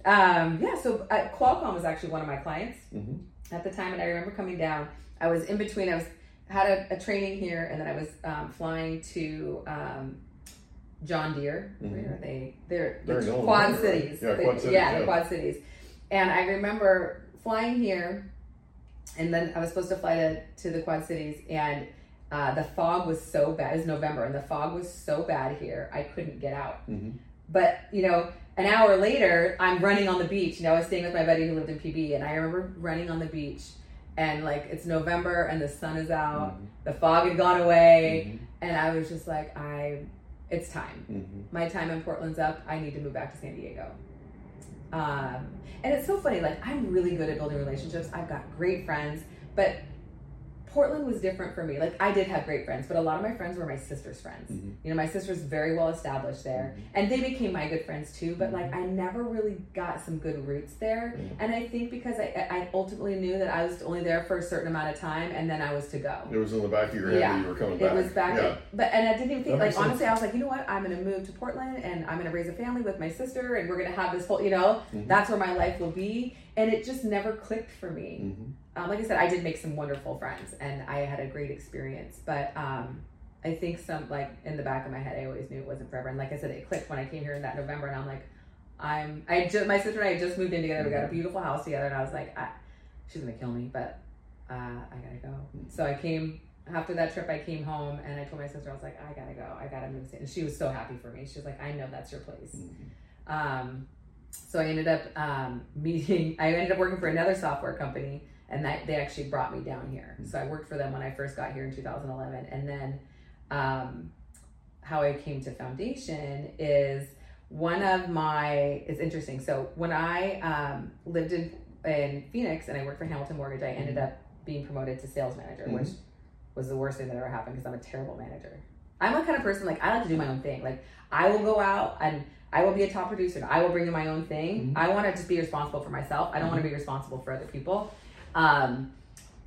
Um, yeah, so uh, Qualcomm was actually one of my clients Mhm. at the time, and I remember coming down. I was in between. I was had a, a training here, and then I was um, flying to um, John Deere. Mhm. Where are they? They're, They're the Illinois, Quad right? Cities. Yeah, They- Quad Cities, Yeah, yeah. the Quad Cities. And I remember flying here, and then I was supposed to fly to, to the Quad Cities, and uh, the fog was so bad. It was November, and the fog was so bad here, I couldn't get out. Mhm. But you know, an hour later, I'm running on the beach. You know, I was staying with my buddy who lived in PB, and I remember running on the beach, and like it's November and the sun is out, Mhm. the fog had gone away, Mhm. and I was just like, I, it's time. Mhm. My time in Portland's up. I need to move back to San Diego. Um, and it's so funny. Like I'm really good at building relationships. I've got great friends, but Portland was different for me. Like I did have great friends, but a lot of my friends were my sister's friends. Mhm. You know, my sister's very well established there, and they became my good friends too. But like I never really got some good roots there, Mhm. and I think because I, I ultimately knew that I was only there for a certain amount of time, and then I was to go. It was in the back of your head Yeah. you were coming back. It was back, Yeah. but and I didn't even think That like sense. honestly, I was like, you know what, I'm gonna move to Portland and I'm gonna raise a family with my sister and we're gonna have this whole, you know, Mhm. that's where my life will be, and it just never clicked for me. Um, like I said, I did make some wonderful friends and I had a great experience, but um, I think some like in the back of my head, I always knew it wasn't forever. And like I said, it clicked when I came here in that November, and I'm like, I'm I just my sister and I had just moved in together. We got a beautiful house together, and I was like, I, she's gonna kill me, but uh, I gotta go. So I came after that trip. I came home and I told my sister, I was like, I gotta go. I gotta move. And she was so happy for me. She was like, I know that's your place. Mhm. Um, so I ended up um, meeting. I ended up working for another software company, and that they actually brought me down here. So I worked for them when I first got here in 2011, and then um, how I came to Foundation is one of my. It's interesting. So when I um, lived in in Phoenix and I worked for Hamilton Mortgage, I ended up being promoted to sales manager, Mhm. which was the worst thing that ever happened because I'm a terrible manager. I'm a kind of person like I like to do my own thing. Like I will go out and I will be a top producer. I will bring in my own thing. Mhm. I want to just be responsible for myself. I don't want to be responsible for other people. Um,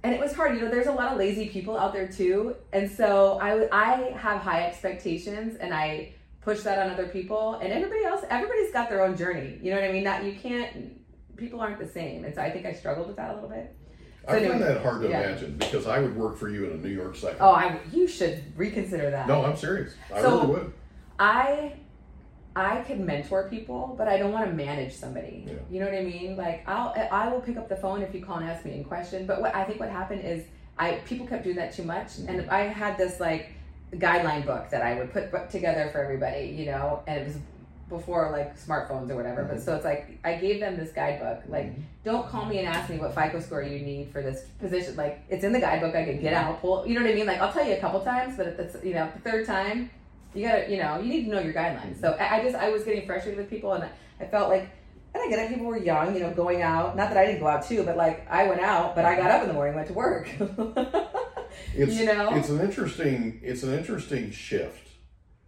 and it was hard. You know, there's a lot of lazy people out there too, and so I, I have high expectations and I push that on other people. And everybody else, everybody's got their own journey. You know what I mean? That you can't. People aren't the same, and so I think I struggled with that a little bit. I anyway, find that hard to yeah. imagine because I would work for you in a New York second. Oh, I you should reconsider that. No, I'm serious. I So- really would. I I can mentor people, but I don't want to manage somebody. Yeah. You know what I mean? Like I'll I will pick up the phone if you call and ask me a question. But what I think what happened is I people kept doing that too much, and mm-hmm. I had this like guideline book that I would put together for everybody. You know, and it was before like smartphones or whatever. But mm-hmm. so it's like I gave them this guidebook. Like, mm-hmm. don't call me and ask me what FICO score you need for this position. Like, it's in the guidebook. I could get out, pull. You know what I mean? Like, I'll tell you a couple times, but if it's you know the third time, you gotta you know you need to know your guidelines. So I, I just I was getting frustrated with people, and I, felt like. And I get it, people were young, you know, going out. Not that I didn't go out too, but like I went out, but I got up in the morning, went to work. It's, you know? it's an interesting it's an interesting shift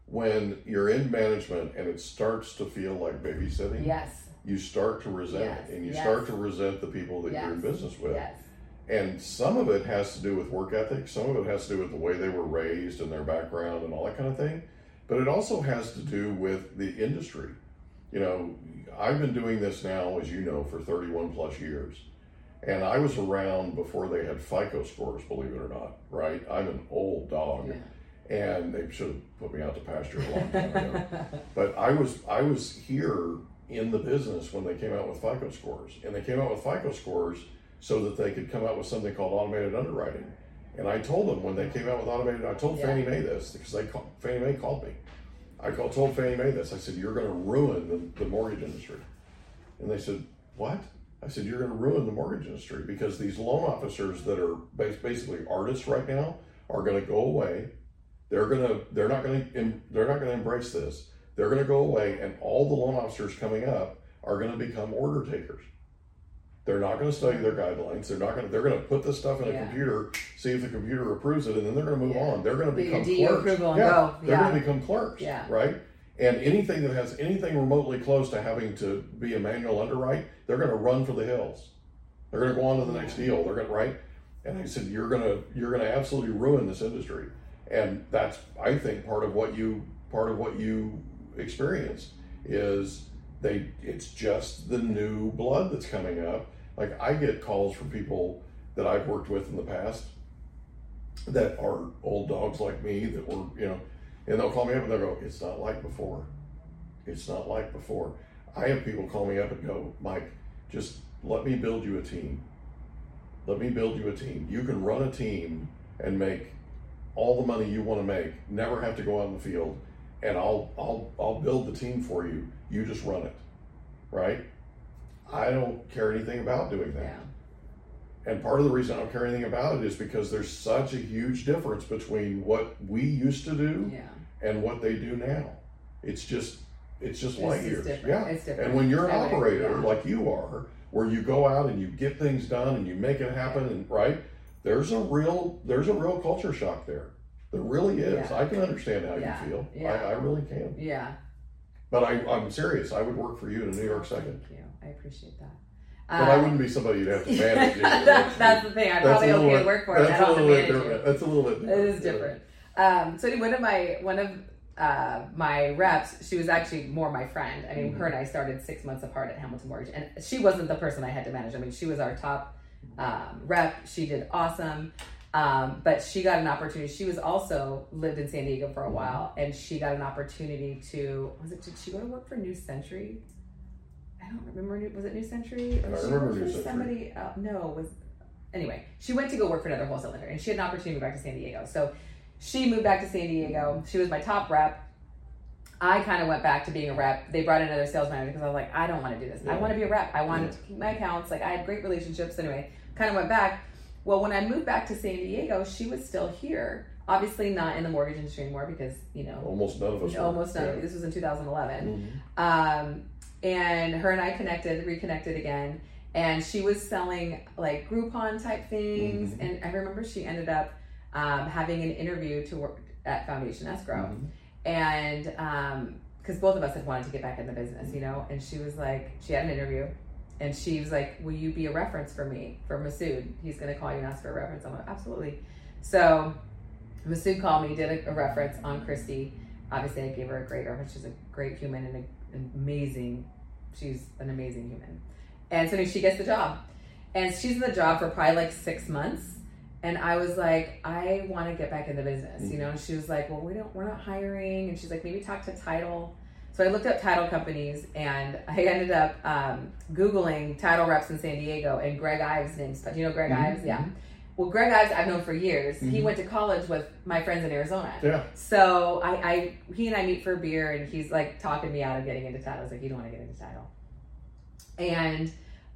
when you're in management and it starts to feel like babysitting, Yes. you start to resent Yes, it and you yes. start to resent the people that you're in business with. Yes. And some of it has to do with work ethic, some of it has to do with the way they were raised and their background and all that kind of thing. But it also has to do with the industry. You know, I've been doing this now, as you know, for 31 plus years. And I was around before they had FICO scores, believe it or not, right? I'm an old dog. Yeah. And they should have put me out to pasture a long time ago. But I was I was here in the business when they came out with FICO scores, and they came out with FICO scores so that they could come out with something called automated underwriting. And I told them when they came out with automated, I told Yeah. Fannie Mae this because they call, Fannie Mae called me. I called, told Fannie Mae this. I said, "You're going to ruin the, the mortgage industry," and they said, "What?" I said, "You're going to ruin the mortgage industry because these loan officers that are bas- basically artists right now are going to go away. They're going to they're not going to they're not going to embrace this. They're going to go away, and all the loan officers coming up are going to become order takers. They're not going to study their guidelines. They're not going to. They're going to put this stuff in a computer, see if the computer approves it, and then they're going to move Yeah. on. They're going to become clerks. yeah, they're going to become clerks. Yeah. Right. And anything that has anything remotely close to having to be a manual underwrite, they're going to run for the hills. They're going to go on to the next deal. They're going to right. And I said, you're going to you're going to absolutely ruin this industry. And that's I think part of what you part of what you experienced is they it's just the new blood that's coming up. Like I get calls from people that I've worked with in the past that are old dogs like me that were, you know, and they'll call me up and they'll go, It's not like before. It's not like before. I have people call me up and go, Mike, just let me build you a team. Let me build you a team. You can run a team and make all the money you want to make, never have to go out in the field, and I'll I'll I'll build the team for you. You just run it. Right? I don't care anything about doing that. Yeah. And part of the reason I don't care anything about it is because there's such a huge difference between what we used to do Yeah. and what they do now. It's just it's just It's light years. different. Yeah. Different. And when you're an operator yeah. like you are, where you go out and you get things done and you make it happen and right, there's a real there's a real culture shock there. There really is. Yeah. I can understand how you feel. I, I really can. Yeah. But I, I'm serious. I would work for you in a New York second. Thank you. I appreciate that. But I wouldn't be somebody you'd have to manage. that's, that's the thing. I'd probably okay bit- work for it. That's a little bit different. That's a little bit different. is different. Um, so one of my one of uh, my reps, she was actually more my friend. I mean, Mm-hmm. her and I started six months apart at Hamilton Mortgage, and she wasn't the person I had to manage. I mean, she was our top um, rep. She did awesome, um, but she got an opportunity. She was also lived in San Diego for a Mm-hmm. while, and she got an opportunity to was it? Did she go to work for New Century? I don't remember. Was it New Century? Or I she remember New Century. Somebody? Uh, no, was anyway. She went to go work for another wholesale lender, and she had an opportunity to go back to San Diego. So she moved back to San Diego. She was my top rep. I kind of went back to being a rep. They brought in another sales manager because I was like, I don't want to do this. I want to be a rep. I wanted Yeah. to keep my accounts. Like I had great relationships. Anyway, kind of went back. Well, when I moved back to San Diego, she was still here. Obviously, not in the mortgage industry anymore because you know Almost none of us. were. almost none. Yeah. This was in 2011. Mhm. Um, and her and I connected, reconnected again. And she was selling like Groupon type things. Mhm. And I remember she ended up um, having an interview to work at Foundation Escrow. Mhm. And because both of us had wanted to get back in the business, you know. And she was like, she had an interview. And she was like, Will you be a reference for me for Masood? He's going to call you and ask for a reference. I'm like, Absolutely. So Masood called me, did a, a reference on Christy. Obviously, I gave her a great reference. She's a great human and a, an amazing. She's an amazing human. And so she gets the job, and she's in the job for probably like six months. And I was like, I want to get back in the business, you know. And she was like, Well, we don't, we're not hiring. And she's like, maybe talk to title. So I looked up title companies, and I ended up um, googling title reps in San Diego, and Greg Ives name. Do you know Greg Mhm, Ives? Yeah. Well, Greg Ives, I've known for years. He Mhm. went to college with my friends in Arizona. Yeah. So I, I, he and I meet for a beer, and he's like talking me out of getting into title. I was like, you don't want to get into title. And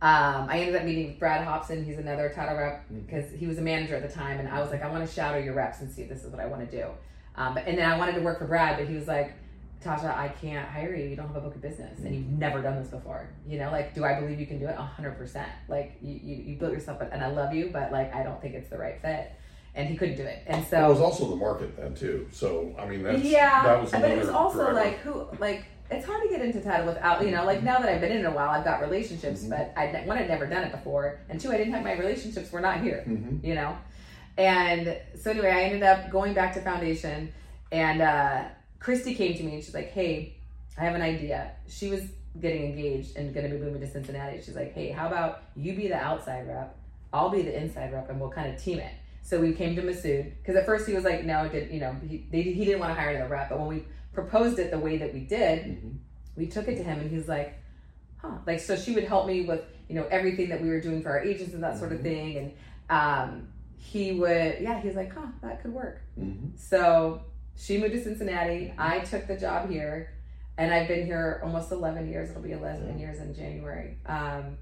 um, I ended up meeting Brad Hobson. He's another title rep because he was a manager at the time, and I was like, I want to shadow your reps and see if this is what I want to do. Um, but, and then I wanted to work for Brad, but he was like, Tasha, I can't hire you. You don't have a book of business, and you've never done this before. You know, like, do I believe you can do it? A hundred percent. Like, you, you, you built yourself, and I love you, but like, I don't think it's the right fit. and he couldn't do it. And so. it was so also the market then too. So I mean, that's yeah, that was but it was also driver. like who like. It's hard to get into title without, you know, like now that I've been in it a while, I've got relationships, Mm-hmm. but I one I'd never done it before, and two I didn't have my relationships were not here, Mhm. you know. And so anyway, I ended up going back to foundation, and uh, Christy came to me and she's like, "Hey, I have an idea." She was getting engaged and going to be moving to Cincinnati. She's like, "Hey, how about you be the outside rep? I'll be the inside rep, and we'll kind of team it." So we came to Masood because at first he was like, "No, it did you know he they, he didn't want to hire another rep," but when we proposed it the way that we did, Mhm. we took it to him, and he's like, "Huh?" Like so, she would help me with you know everything that we were doing for our agents and that sort of thing, and um, he would yeah, he's like, "Huh, that could work." Mhm. So she moved to Cincinnati. I took the job here, and I've been here almost 11 years. It'll be 11 years in January. Um,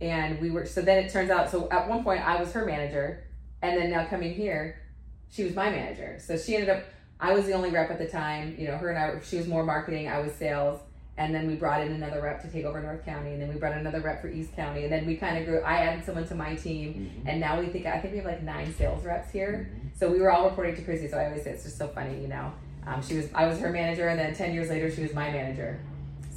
and we were, so then it turns out, so at one point I was her manager, and then now coming here, she was my manager. So she ended up, I was the only rep at the time. You know, her and I, she was more marketing, I was sales. And then we brought in another rep to take over North County, and then we brought another rep for East County, and then we kind of grew. I added someone to my team, Mhm. and now we think I think we have like nine sales reps here. Mhm. So we were all reporting to Chrissy. So I always say it's just so funny, you know. Um, she was I was her manager, and then ten years later she was my manager.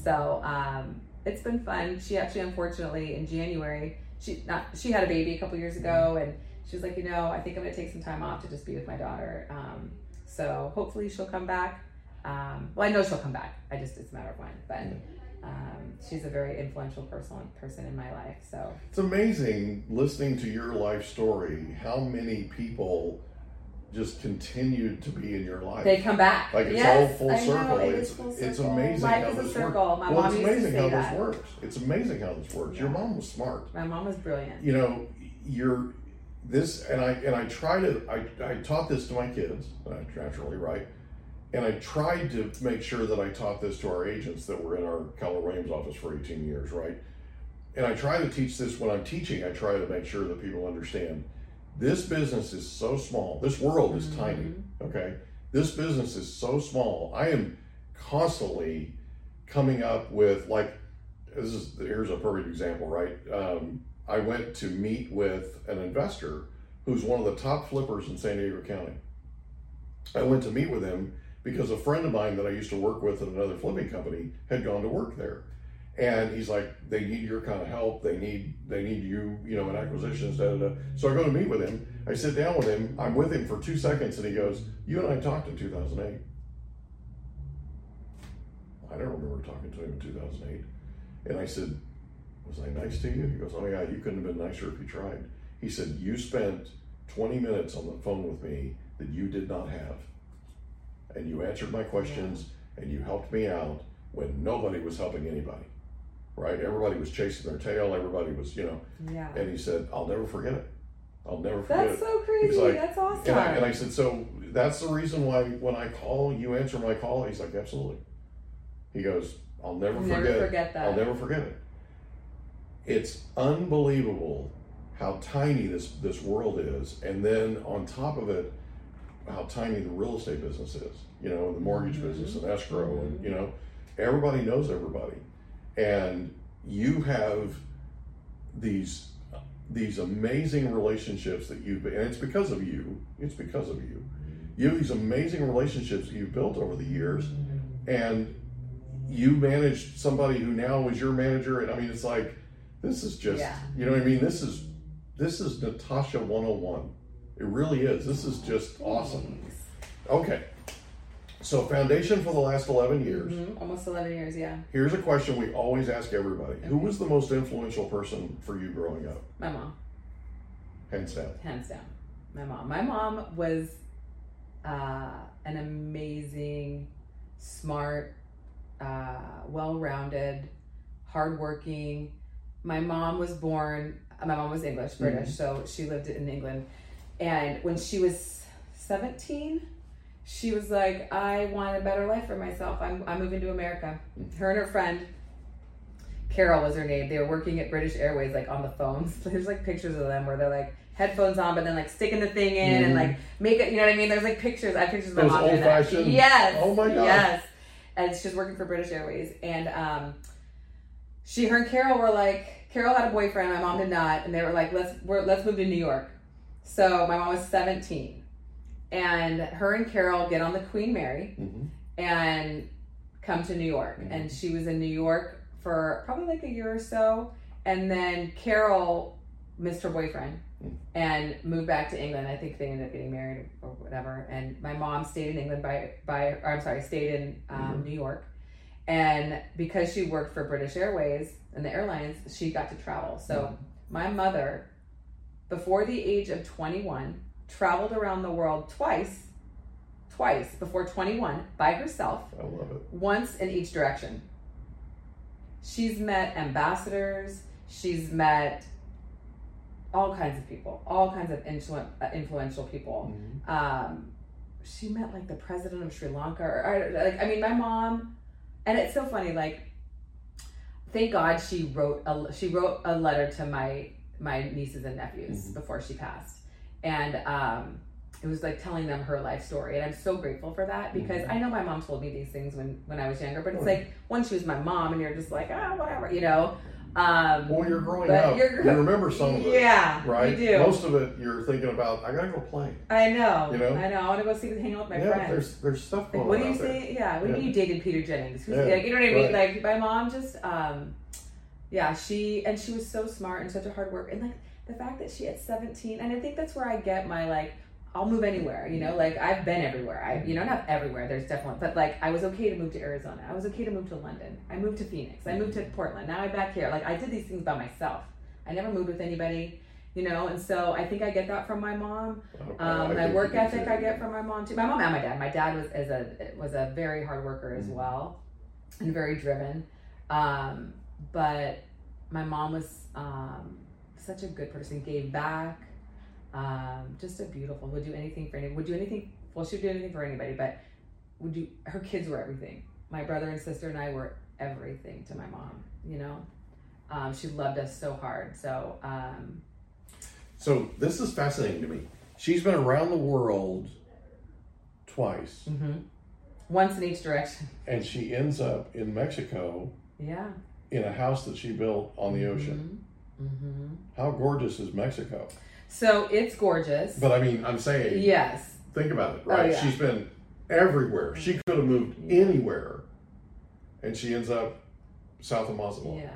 So um, it's been fun. She actually, unfortunately, in January, she not she had a baby a couple years ago, and she was like, you know, I think I'm gonna take some time off to just be with my daughter. Um, so hopefully she'll come back. Um, well, I know she'll come back. I just it's a matter of when, but. Um, she's a very influential person person in my life. So It's amazing listening to your life story. How many people just continued to be in your life? they come back. Like it's yes, all full know, circle. it it's full it's circle. amazing Life how is a circle. works. My well, mom it's amazing how that. this works. It's amazing how this works. Your mom was smart. My mom was brilliant. You know, you're this, and I and I try to. I I taught this to my kids naturally, right? And I tried to make sure that I taught this to our agents that were in our Keller Williams office for 18 years, right? And I try to teach this when I'm teaching. I try to make sure that people understand this business is so small. This world is tiny. Okay, this business is so small. I am constantly coming up with like this is here's a perfect example, right? Um, I went to meet with an investor who's one of the top flippers in San Diego County. I went to meet with him because a friend of mine that I used to work with at another flipping company had gone to work there. And he's like, they need your kind of help. They need, they need you, you know, in acquisitions. Da, da, da. So I go to meet with him. I sit down with him. I'm with him for two seconds, and he goes, "You and I talked in 2008." I don't remember talking to him in 2008. And I said, Was I nice to you? He goes, Oh, yeah, you couldn't have been nicer if you tried. He said, You spent 20 minutes on the phone with me that you did not have. And you answered my questions and you helped me out when nobody was helping anybody. Right? Everybody was chasing their tail. Everybody was, you know. Yeah. And he said, I'll never forget it. I'll never forget That's it. so crazy. Like- That's awesome. And I, and I said, so that's the reason why when I call, you answer my call? He's like, absolutely. He goes, I'll never forget never it. forget that. I'll never forget it. It's unbelievable how tiny this, this world is. And then on top of it, how tiny the real estate business is, you know, and the mortgage Mm-hmm. business and escrow and, you know, everybody knows everybody. And you have these these amazing relationships that you've and it's because of you it's because of you you have these amazing relationships that you've built over the years and you managed somebody who now is your manager and i mean it's like this is just Yeah. you know what i mean this is this is natasha 101 it really is this is just awesome okay so foundation for the last 11 years Mhm. Almost 11 years, yeah. here's a question we always ask everybody who was the most influential person for you growing up My mom, hands down hands down. My mom. My mom was uh, an amazing, smart, uh, well rounded, hardworking. My mom was born, my mom was English, British, so she lived in England. And when she was 17, she was like, I want a better life for myself. I'm, I'm moving to America. Her and her friend, Carol was her name. They were working at British Airways, like on the phones. There's like pictures of them where they're like headphones on, but then like sticking the thing in and Mhm. like make it. You know what I mean? There's like pictures. I have pictures of my Those mom doing that. old-fashioned- Yes. Oh my god. Yes. And she's working for British Airways, and um, she, her, and Carol were like, Carol had a boyfriend. My mom did not, and they were like, let's we're, let's move to New York. So my mom was 17. And her and Carol get on the Queen Mary hmm and come to New York. Mhm. And she was in New York for probably like a year or so. And then Carol missed her boyfriend Mm. and moved back to England. I think they ended up getting married or whatever. And my mom stayed in England by by or I'm sorry, stayed in um, Mhm. New York. And because she worked for British Airways and the airlines, she got to travel. So Mhm. my mother, before the age of 21, traveled around the world twice, twice before 21 by herself I love it. once in each direction. She's met ambassadors, she's met all kinds of people, all kinds of influ- uh, influential people. Mhm. Um, she met like the president of Sri Lanka, or, or like I mean, my mom, and it's so funny. Like, thank God she wrote a she wrote a letter to my my nieces and nephews Mhm. before she passed, and um, it was like telling them her life story, and I'm so grateful for that because Mhm. I know my mom told me these things when when I was younger, but it's like when she was my mom, and you're just like ah whatever, you know. Um, Well, you're growing up. you're- you remember some of it, yeah, right? You do. Most of it, you're thinking about. I gotta go play. I know. You know? I know. I want to go see hang out with my yeah, friends. there's there's stuff Like, what do you say? Yeah, what do Yeah. you mean you dated Peter Jennings? Who's, Yeah, like, you know what I mean? right. Like my mom just, um, yeah, she and she was so smart and such a hard worker, and like the fact that she at seventeen, and I think that's where I get my like, I'll move anywhere. You know, like I've been everywhere. I, you know, not everywhere. There's definitely, but like I was okay to move to Arizona. I was okay to move to London. I moved to Phoenix. I moved to Portland. Now I'm back here. Like I did these things by myself. I never moved with anybody. You know, and so I think I get that from my mom. Okay, Um, I my work ethic. I get from my mom too. My mom and my dad. My dad was as a was a very hard worker as Mhm. well, and very driven. Um, but my mom was um, such a good person. Gave back. Um, just a beautiful. Would do anything for any. Would do anything. Well, she'd do anything for anybody. But would do. Her kids were everything. My brother and sister and I were everything to my mom. You know, um, she loved us so hard. So um, So this is fascinating to me. She's been around the world twice, mhm. once in each direction. and she ends up in Mexico Yeah. In a house that she built on the ocean. Mm-hmm. How gorgeous is Mexico? So it's gorgeous. But I mean, I'm saying, yes. think about it, right? Oh, yeah. She's been everywhere. She could have moved Yeah. anywhere, and she ends up south of Mazatlan, Yeah.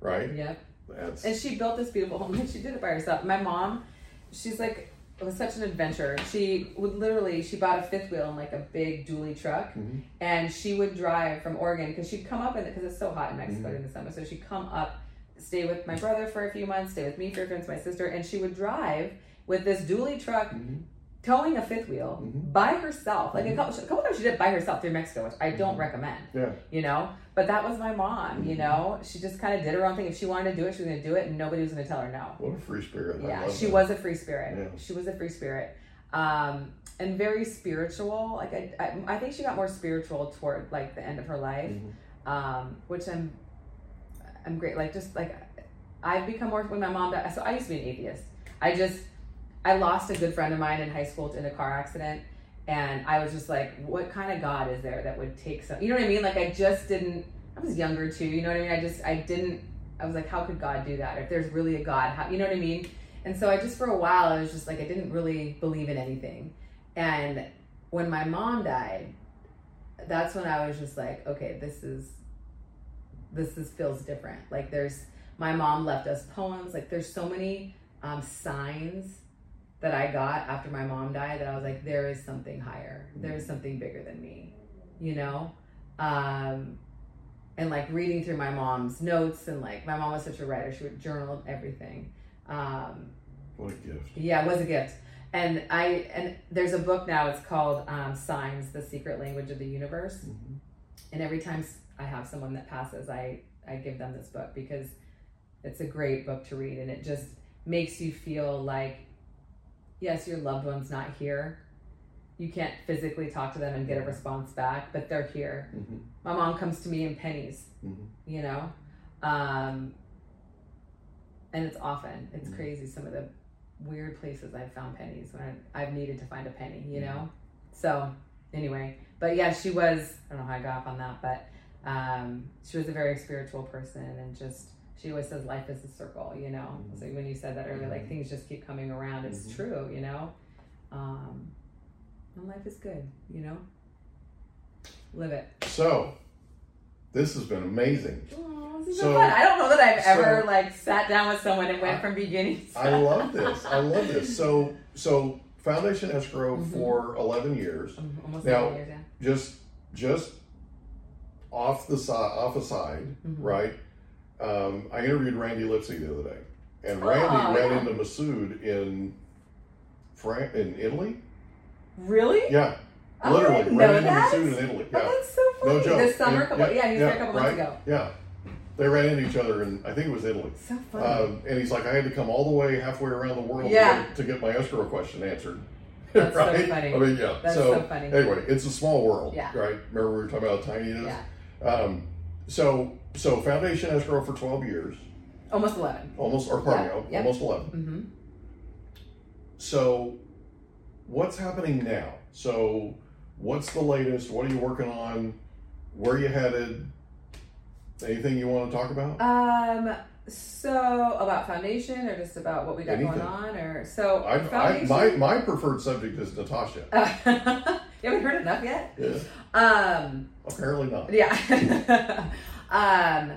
right? Yep. That's And she built this beautiful home and she did it by herself. My mom, she's like, it was such an adventure. She would literally, she bought a fifth wheel in like a big dually truck Mhm. and she would drive from Oregon because she'd come up in it because it's so hot in Mexico Mhm. during the summer. So she'd come up, stay with my brother for a few months, stay with me for a few months, my sister, and she would drive with this dually truck Mhm. towing a fifth wheel Mhm. by herself. Like a Mhm. couple, a couple times she did it by herself through Mexico, which I don't Mhm. recommend. yeah. You know, but that was my mom. You know, she just kind of did her own thing. If she wanted to do it, she was going to do it, and nobody was going to tell her no. What a free spirit! I Yeah, she that. was a free spirit. Yeah. She was a free spirit, um, and very spiritual. Like I, I, I think she got more spiritual toward like the end of her life, Mhm. um, which I'm, I'm great. Like just like I've become more when my mom died. So I used to be an atheist. I just I lost a good friend of mine in high school in a car accident, and I was just like, what kind of God is there that would take some? You know what I mean? Like I just didn't. I was younger too. You know what I mean? I just I didn't. I was like, how could God do that? If there's really a God, how, you know what I mean? And so I just for a while I was just like I didn't really believe in anything, and when my mom died, that's when I was just like, okay, this is this is feels different. Like there's my mom left us poems. Like there's so many um, signs that I got after my mom died that I was like, there is something higher. There is something bigger than me, you know. Um, and like reading through my mom's notes and like my mom was such a writer. She would journal everything. Um, What a gift! yeah, it was a gift. And I and there's a book now. It's called um, Signs: The Secret Language of the Universe. Mhm. And every time I have someone that passes, I I give them this book because it's a great book to read, and it just makes you feel like, yes, your loved one's not here. You can't physically talk to them and get a response back, but they're here. Mhm. My mom comes to me in pennies, Mhm. you know, um, and it's often it's Mhm. crazy some of the weird places I've found pennies when I, I've needed to find a penny, you know. So anyway, but yeah, she was. I don't know how I got off on that, but um, she was a very spiritual person and just she always says life is a circle, you know. Mhm. So when you said that earlier, like Mhm. things just keep coming around. It's Mhm. true, you know. Um, and life is good, you know. Live it. So, this has been amazing. This So- so fun. I don't know that I've so- ever like sat down with someone and went I- from beginning. to I love this. I love this. So, so Foundation Escrow Mhm. for 11 years. Mm, Almost Now- seven years, yeah. Just, just off the side, off a side, right? Um, I interviewed Randy Lipsy the other day, and Randy Oh, ran yeah. into Masood in Fran- in Italy. Really? Yeah, Oh, I literally ran into. Masood in Italy. Oh, Yeah, that's so funny. no joke. This summer, couple, yeah, he was there a couple months right? ago. Yeah, they ran into each other, and I think it was Italy. So funny. Um, and he's like, I had to come all the way halfway around the world Yeah. to, get, my escrow question answered. That's so right? funny. I mean, yeah. That's so, so funny. anyway, it's a small world, Yeah. right? Remember we were talking about how tiny it is. yeah, Um, so, so Foundation Escrow for twelve years, almost eleven. almost, or pardon me, Yeah, yeah. almost eleven. Mm-hmm. So, what's happening now? So, what's the latest? What are you working on? Where are you headed? Anything you want to talk about? Um. So about foundation, or just about what we got Anything. going on, or so I, I, foundation. my, my preferred subject is Natasha. you haven't heard enough yet. Yeah, Um. apparently not. Yeah. um.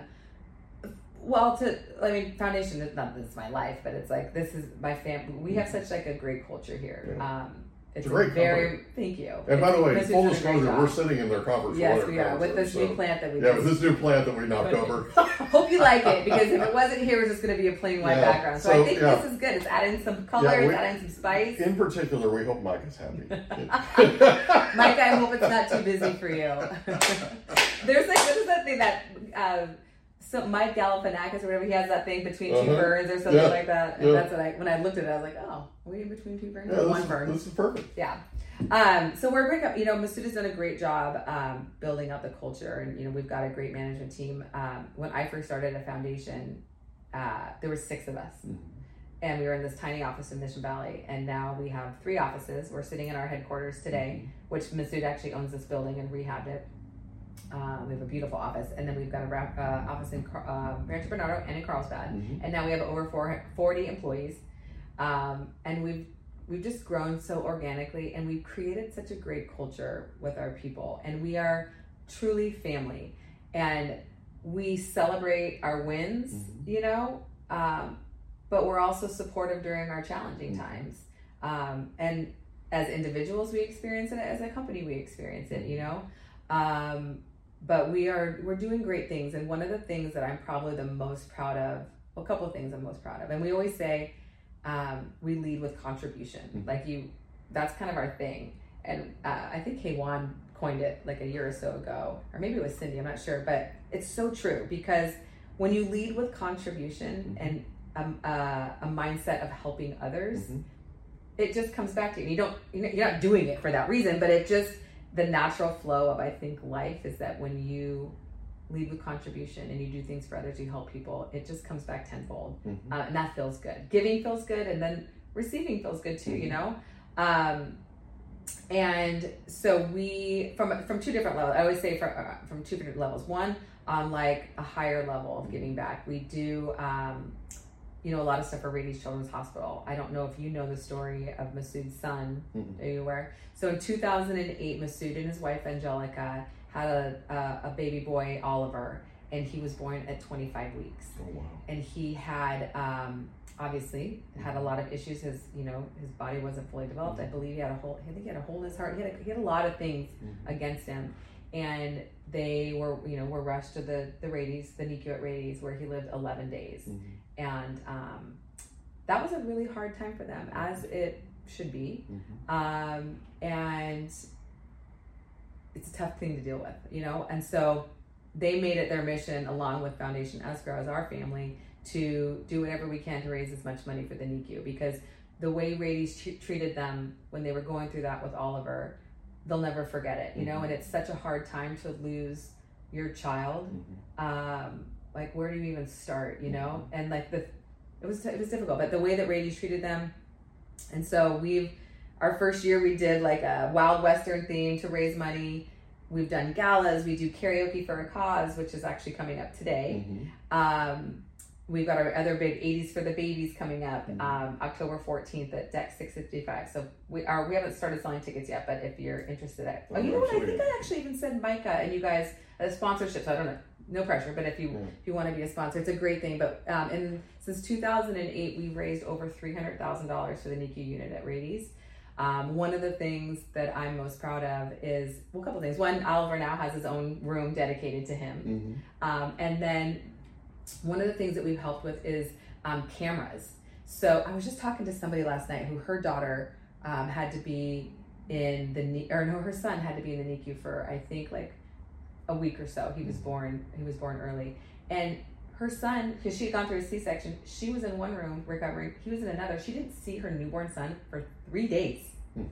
Well, to I mean, foundation is not this is my life, but it's like this is my family. We have such like a great culture here. Yeah. Um. It's, a great very. Thank you. And by the way, full doing a great disclosure, we're sitting in their conference Yes, we are with this so- new plant that we Yeah, with this new plant that we knocked over. Hope you like it because if it wasn't here, it was just going to be a plain white Yeah, background. So, so, I think yeah. this is good. It's adding some color. Yeah, we- adding some spice. In particular, we hope Mike is happy. Mike, I hope it's not too busy for you. There's like is that thing that um, so Mike Galifianakis or whatever he has that thing between two Uh-huh. burns or something Yeah, like that. And yeah. that's what I when I looked at it, I was like, oh, are we in between two birds? Yeah, one is, burn? this is perfect. Yeah. Um, so we're breaking up, you know, Masood has done a great job um, building up the culture and, you know, we've got a great management team. Um, when I first started a foundation, uh, there were six of us and we were in this tiny office in Mission Valley. And now we have three offices. We're sitting in our headquarters today, which Masood actually owns this building and rehabbed it. Um, we have a beautiful office, and then we've got a uh, office in Car- uh, Rancho Bernardo and in Carlsbad, Mhm. and now we have over four, 40 employees, um, and we've we've just grown so organically, and we've created such a great culture with our people, and we are truly family, and we celebrate our wins, Mhm. you know, um, but we're also supportive during our challenging Mhm. times, um, and as individuals we experience it, as a company we experience it, you know. Um, but we are we're doing great things and one of the things that i'm probably the most proud of well, a couple of things i'm most proud of and we always say um, we lead with contribution Mhm. like you that's kind of our thing and uh, i think k1 coined it like a year or so ago or maybe it was cindy i'm not sure but it's so true because when you lead with contribution Mhm. and um, uh, a mindset of helping others Mhm. it just comes back to you. You don't you're not doing it for that reason, but it just the natural flow of I think life is that when you lead with contribution and you do things for others, you help people, it just comes back tenfold, Mhm. uh, and that feels good. Giving feels good, and then receiving feels good too. You know. Um, and so we from from two different levels. I always say from uh, from two different levels. One on like a higher level of giving back. We do um, you know a lot of stuff for Rady's Children's Hospital. I don't know if you know the story of Masood's son. Mhm. Are you aware? So in 2008, Masood and his wife Angelica had a, a a baby boy Oliver, and he was born at 25 weeks Oh, wow. and he had um, obviously had a lot of issues. His you know his body wasn't fully developed. I believe he had a hole. I think he had a hole in his heart. He had a, he had a lot of things Mhm. against him, and they were you know were rushed to the the Rady's, the NICU at Rady's, where he lived 11 days, Mhm. And um, that was a really hard time for them, as it should be, Mhm. um, and it's a tough thing to deal with, you know, and so they made it their mission, along with Foundation Escrow as our family, to do whatever we can to raise as much money for the NICU because the way Rady's t- treated them when they were going through that with Oliver, they'll never forget it, you know, Mhm. and it's such a hard time to lose your child. Mhm. Um, like where do you even start, you know? And like the it was it was difficult, but the way that Rady's treated them, and so we've our first year we did like a wild western theme to raise money. We've done galas. We do karaoke for a cause, which is actually coming up today. Mhm. Um, we've got our other big 80s for the babies coming up um, October 14th at Deck 655. So we are we haven't started selling tickets yet, but if you're interested, at, oh, you know what? I think I actually even said Micah and you guys a sponsorship. So I don't know, no pressure, but if you Yeah. if you want to be a sponsor, it's a great thing. But um, and since 2008, we've raised over $300,000 for the NICU unit at Rady's. Um, one of the things that I'm most proud of is well, a couple things. One, Oliver now has his own room dedicated to him, Mhm. um, and then one of the things that we've helped with is um, cameras. So I was just talking to somebody last night who her daughter um, had to be in the or no, her son had to be in the NICU for I think like a week or so. He was born. He was born early, and her son because she had gone through a C-section. She was in one room recovering. He was in another. She didn't see her newborn son for three days. Hmm.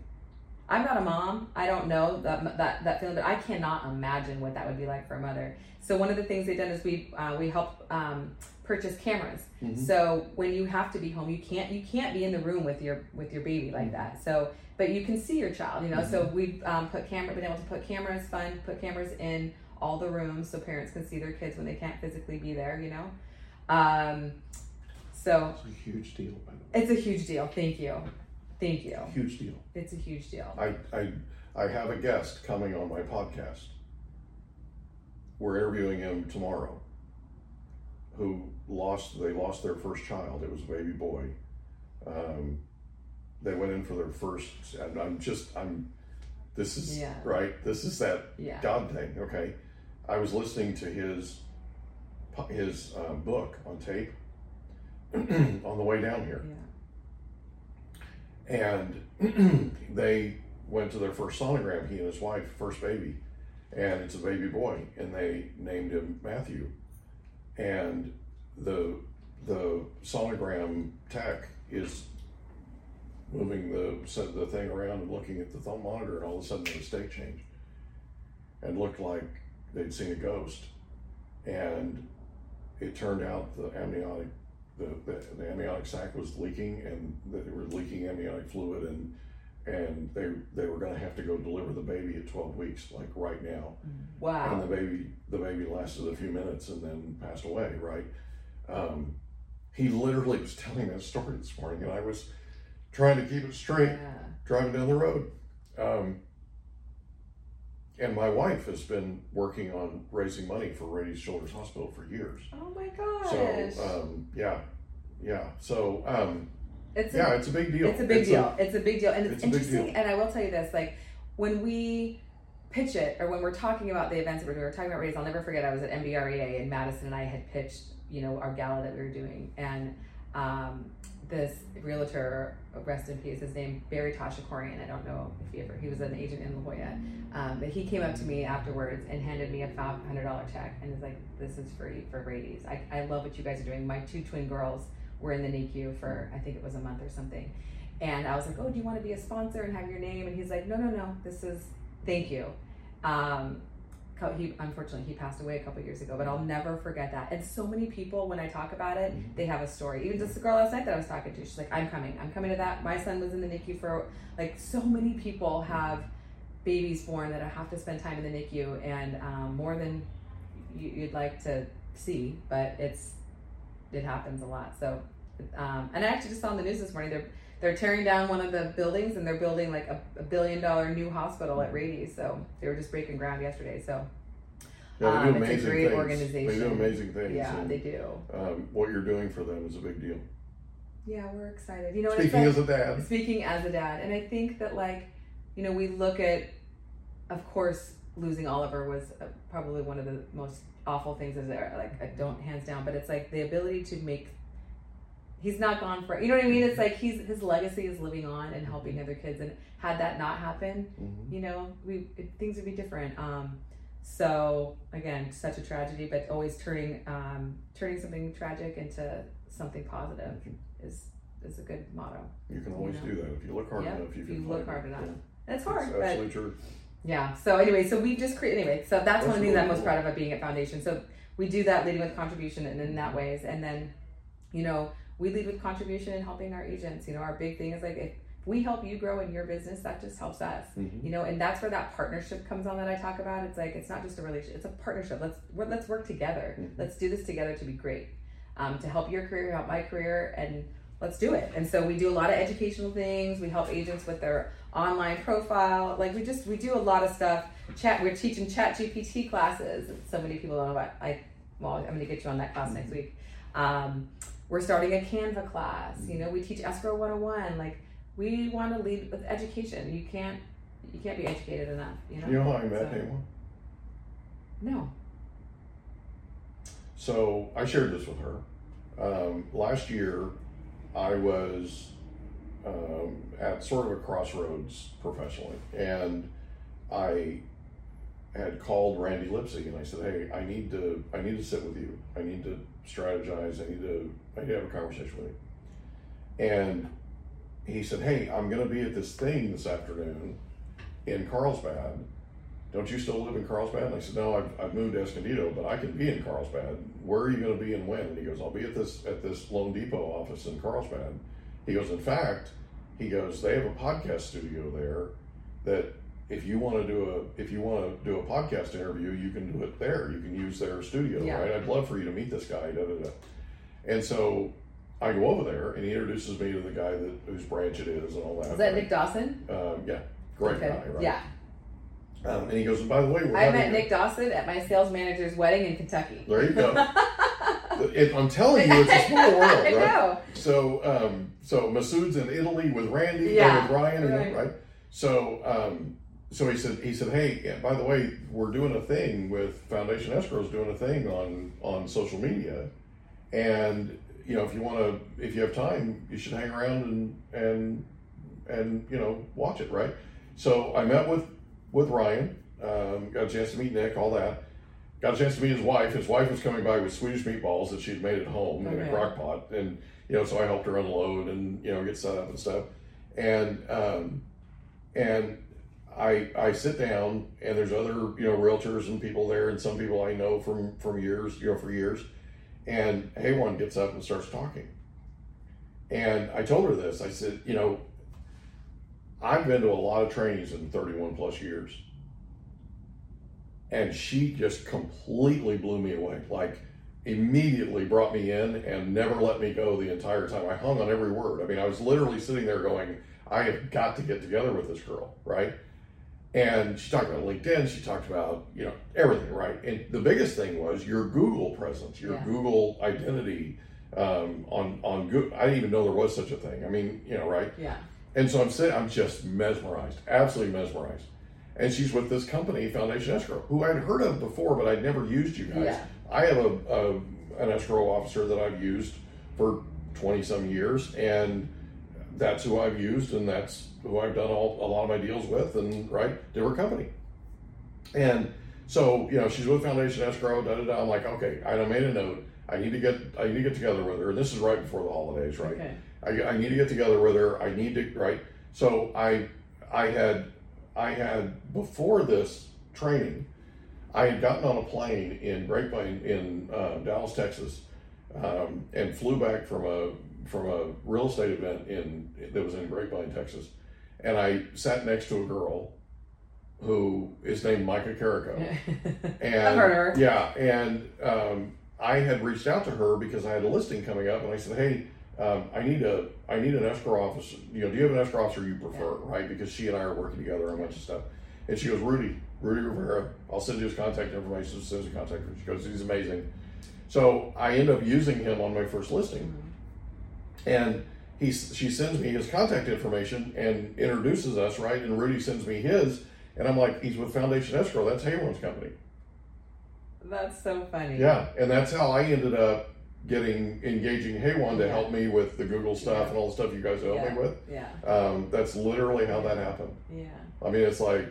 I'm not a mom. I don't know that, that that feeling, but I cannot imagine what that would be like for a mother. So one of the things they've done is we uh, we help um, purchase cameras. Mhm. So when you have to be home, you can't you can't be in the room with your with your baby like that. So but you can see your child, you know. So we've um, put camera been able to put cameras, fun put cameras in all the rooms so parents can see their kids when they can't physically be there, you know. Um, so It's a huge deal, by the way. it's a huge deal. Thank you, thank you. Huge deal. It's a huge deal. I, I, I have a guest coming on my podcast. We're interviewing him tomorrow. Who lost? They lost their first child. It was a baby boy. Um, they went in for their first. And I'm just. I'm. This is Yeah. right. This is that Yeah. God thing. Okay. I was listening to his his uh, book on tape on the way down here Yeah. and they went to their first sonogram. He and his wife, first baby, and it's a baby boy, and they named him Matthew. And the the sonogram tech is moving the the thing around and looking at the thumb monitor, and all of a sudden the state changed, and looked like they'd seen a ghost, and it turned out the amniotic the, the, the amniotic sac was leaking and they were leaking amniotic fluid and and they they were going to have to go deliver the baby at 12 weeks like right now. Wow. And the baby the baby lasted a few minutes and then passed away right? Um, he literally was telling that story this morning and i was trying to keep it straight Yeah. driving down the road. Um, and my wife has been working on raising money for Rady's Children's Hospital for years. Oh my gosh. So um, yeah, yeah. So um, it's a yeah, it's a big deal. It's a big deal. it's a big deal. And it's, it's interesting. And I will tell you this like, when we pitch it, or when we're talking about the events that we're we're talking about race, I'll never forget, I was at MBREA and Madison and I had pitched, you know, our gala that we were doing. And um, this realtor, rest in peace, his name, Barry Tashakorian. I don't know if he ever, he was an agent in La Jolla. Um, but he came up to me afterwards and handed me a $500 check and was like, this is free for Brady's. I, I love what you guys are doing. My two twin girls were in the NICU for, I think it was a month or something. And I was like, oh, do you want to be a sponsor and have your name? And he's like, no, no, no, this is, thank you. Um, he unfortunately he passed away a couple years ago, but I'll never forget that. And so many people, when I talk about it, Mhm. they have a story. Even just the girl last night that I was talking to, she's like, I'm coming, I'm coming to that. My son was in the NICU for like so many people have babies born that have to spend time in the NICU, and um, more than you, you'd like to see, but it's it happens a lot. So, um, and I actually just saw on the news this morning they're they're tearing down one of the buildings and they're building like a, a billion dollar new hospital at Rady. So they were just breaking ground yesterday. So Yeah, they Um, do it's a amazing great things. They do amazing things. yeah, and, they do. um, what you're doing for them is a big deal. Yeah, we're excited. You know, Speaking like- as a dad, speaking as a dad and i think that like you know we look at of course losing oliver was uh, probably one of the most awful things is there like I don't hands down but it's like the ability to make he's not gone for you know what i mean it's like he's his legacy is living on and helping other kids and had that not happen Mhm. you know we it, things would be different um so again such a tragedy but always turning um turning something tragic into something positive is is a good motto you can always know. do that if you look hard Yeah, enough. You if can you look hard it. enough. Yeah. Hard, absolutely true. yeah. So anyway, so we just create anyway. So that's, one of the things I'm most really proud of at being at Foundation. So we do that leading with contribution and in that ways, and then, you know, we lead with contribution and helping our agents. You know, our big thing is like if we help you grow in your business, that just helps us. Mhm. You know, and that's where that partnership comes on that I talk about. It's like it's not just a relationship; it's a partnership. Let's we're, let's work together. Mhm. Let's do this together to be great. um, to help your career, help my career, and let's do it. And so we do a lot of educational things. We help agents with their online profile. Like we just we do a lot of stuff. Chat. We're teaching Chat GPT classes. So many people don't know about. I well, I'm going to get you on that class next week. Um, we're starting a Canva class. You know, we teach escrow 101. Like we want to lead with education. You can't you can't be educated enough. You know. You know how I met So- Haywan? No. So I shared this with her. Um, last year, I was um, at sort of a crossroads professionally, and I had called Randy Lipsy and I said, "Hey, I need to, I need to sit with you. I need to strategize. I need to, I need to have a conversation with you." And he said, "Hey, I'm going to be at this thing this afternoon in Carlsbad. Don't you still live in Carlsbad?" And I said, "No, I've, I've moved to Escondido, but I can be in Carlsbad. Where are you going to be and when?" And he goes, "I'll be at this at this loanDepot office in Carlsbad." He goes, "In fact, he goes, they have a podcast studio there that if you want to do a if you want to do a podcast interview, you can do it there. You can use their studio, Yeah. right? I'd love for you to meet this guy." Da, da, da. And so I go over there, and he introduces me to the guy that whose branch it is and all that. Is that right? Nick Dawson? Um, yeah, great guy, right? Yeah. Um, and he goes, and by the way, we're I met a- Nick Dawson at my sales manager's wedding in Kentucky. There you go. It- I'm telling you, it's a small world, I right? know. So, um, so Masood's in Italy with Randy, Yeah, or with Ryan, and right. right? So, um, so he said, he said, hey, yeah, by the way, we're doing a thing with Foundation Escrow's doing a thing on on social media, and you know, if you want to, if you have time, you should hang around and and and you know, watch it, right? So I met with with Ryan, um, got a chance to meet Nick, all that. Got a chance to meet his wife. His wife was coming by with Swedish meatballs that she'd made at home in a Okay. crock pot, and you know, so I helped her unload and you know get set up and stuff. And um, and I I sit down and there's other you know realtors and people there, and some people I know from from years you know for years. And Haywan gets up and starts talking. And I told her this. I said, you know, I've been to a lot of trainings in 31 plus years. And she just completely blew me away. Like, immediately brought me in and never let me go the entire time. I hung on every word. I mean, I was literally sitting there going, I have got to get together with this girl, right? And she talked about LinkedIn. She talked about, you know, everything, right? And the biggest thing was your Google presence, your Yeah. Google identity um, on on Google. I didn't even know there was such a thing. I mean, you know, right? Yeah. And so I'm sitting, I'm just mesmerized, absolutely mesmerized. And she's with this company, Foundation Escrow, who I'd heard of before, but I'd never used you guys. Yeah. I have a, a an escrow officer that I've used for 20 some years, and that's who I've used, and that's who I've done all, a lot of my deals with, and right, different company. And so, you know, she's with Foundation Escrow, da da da. I'm like, okay, I made a note. I need to get, I need to get together with her, and this is right before the holidays, right? Okay. I, I need to get together with her. I need to right. So I I had I had before this training, I had gotten on a plane in Grapevine in uh, Dallas, Texas, um, and flew back from a from a real estate event in that was in Grapevine, Texas, and I sat next to a girl who is named Micah Carrico. And I've heard her. Yeah, and um, I had reached out to her because I had a listing coming up, and I said, "Hey, um, I need a I need an escrow officer. You know, do you have an escrow officer you prefer? Right? Because she and I are working together on a bunch of stuff." And she goes, "Rudy, Rudy Rivera. I'll send you his contact information as soon as contact her." She goes, "He's amazing." So I end up using him on my first listing, and he she sends me his contact information and introduces us, right? And Rudy sends me his, and I'm like, "He's with Foundation Escrow. That's Haywan's company." That's so funny. Yeah, and that's how I ended up getting engaging Haywan to Yeah. help me with the Google stuff Yeah. and all the stuff you guys helped Yeah. me with. Yeah. Um, that's literally how that happened. Yeah. I mean, it's like,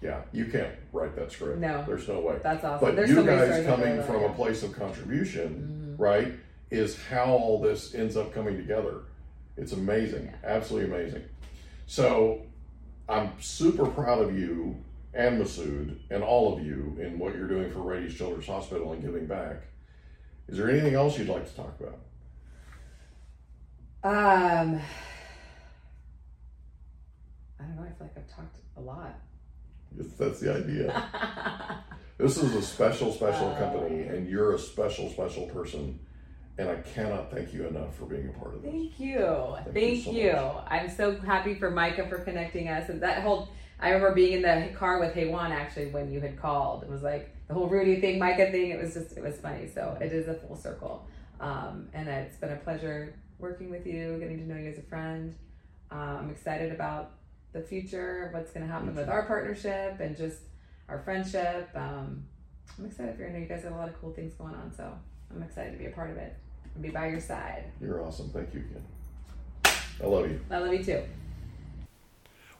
yeah, you can't write that script. No. there's no way. That's awesome. But There's you guys coming from a place of contribution, Mhm. right, is how all this ends up coming together. It's amazing, Yeah. absolutely amazing. So, I'm super proud of you and Masood and all of you in what you're doing for Rady's Children's Hospital and giving back. Is there anything else you'd like to talk about? Um, I don't know. I feel like I've talked a lot. That's the idea. This is a special, special Uh, company, and you're a special, special person. And I cannot thank you enough for being a part of this. Thank you. Thank Thank, you you. so much. I'm so happy for Micah for connecting us. And that whole, I remember being in the car with Haywan actually when you had called. It was like the whole Rudy thing, Micah thing. It was just, it was funny. So it is a full circle. Um, and it's been a pleasure working with you, getting to know you as a friend. Uh, I'm excited about the future, what's going to happen with our partnership and just our friendship. Um, I'm excited for you. I know you guys have a lot of cool things going on. So I'm excited to be a part of it and be by your side. You're awesome. Thank you again. I love you. I love you too.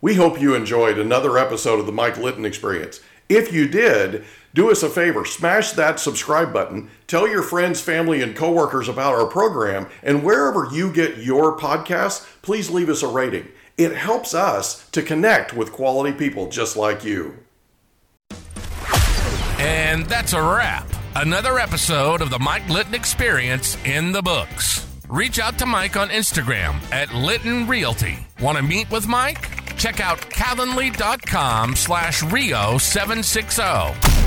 We hope you enjoyed another episode of the Mike Litton Experience. If you did, do us a favor, smash that subscribe button, tell your friends, family, and coworkers about our program, and wherever you get your podcasts, please leave us a rating. It helps us to connect with quality people just like you. And that's a wrap. Another episode of the Mike Litton Experience in the books. Reach out to Mike on Instagram at Litton Realty. Want to meet with Mike? Check out calendly.com slash reo 760.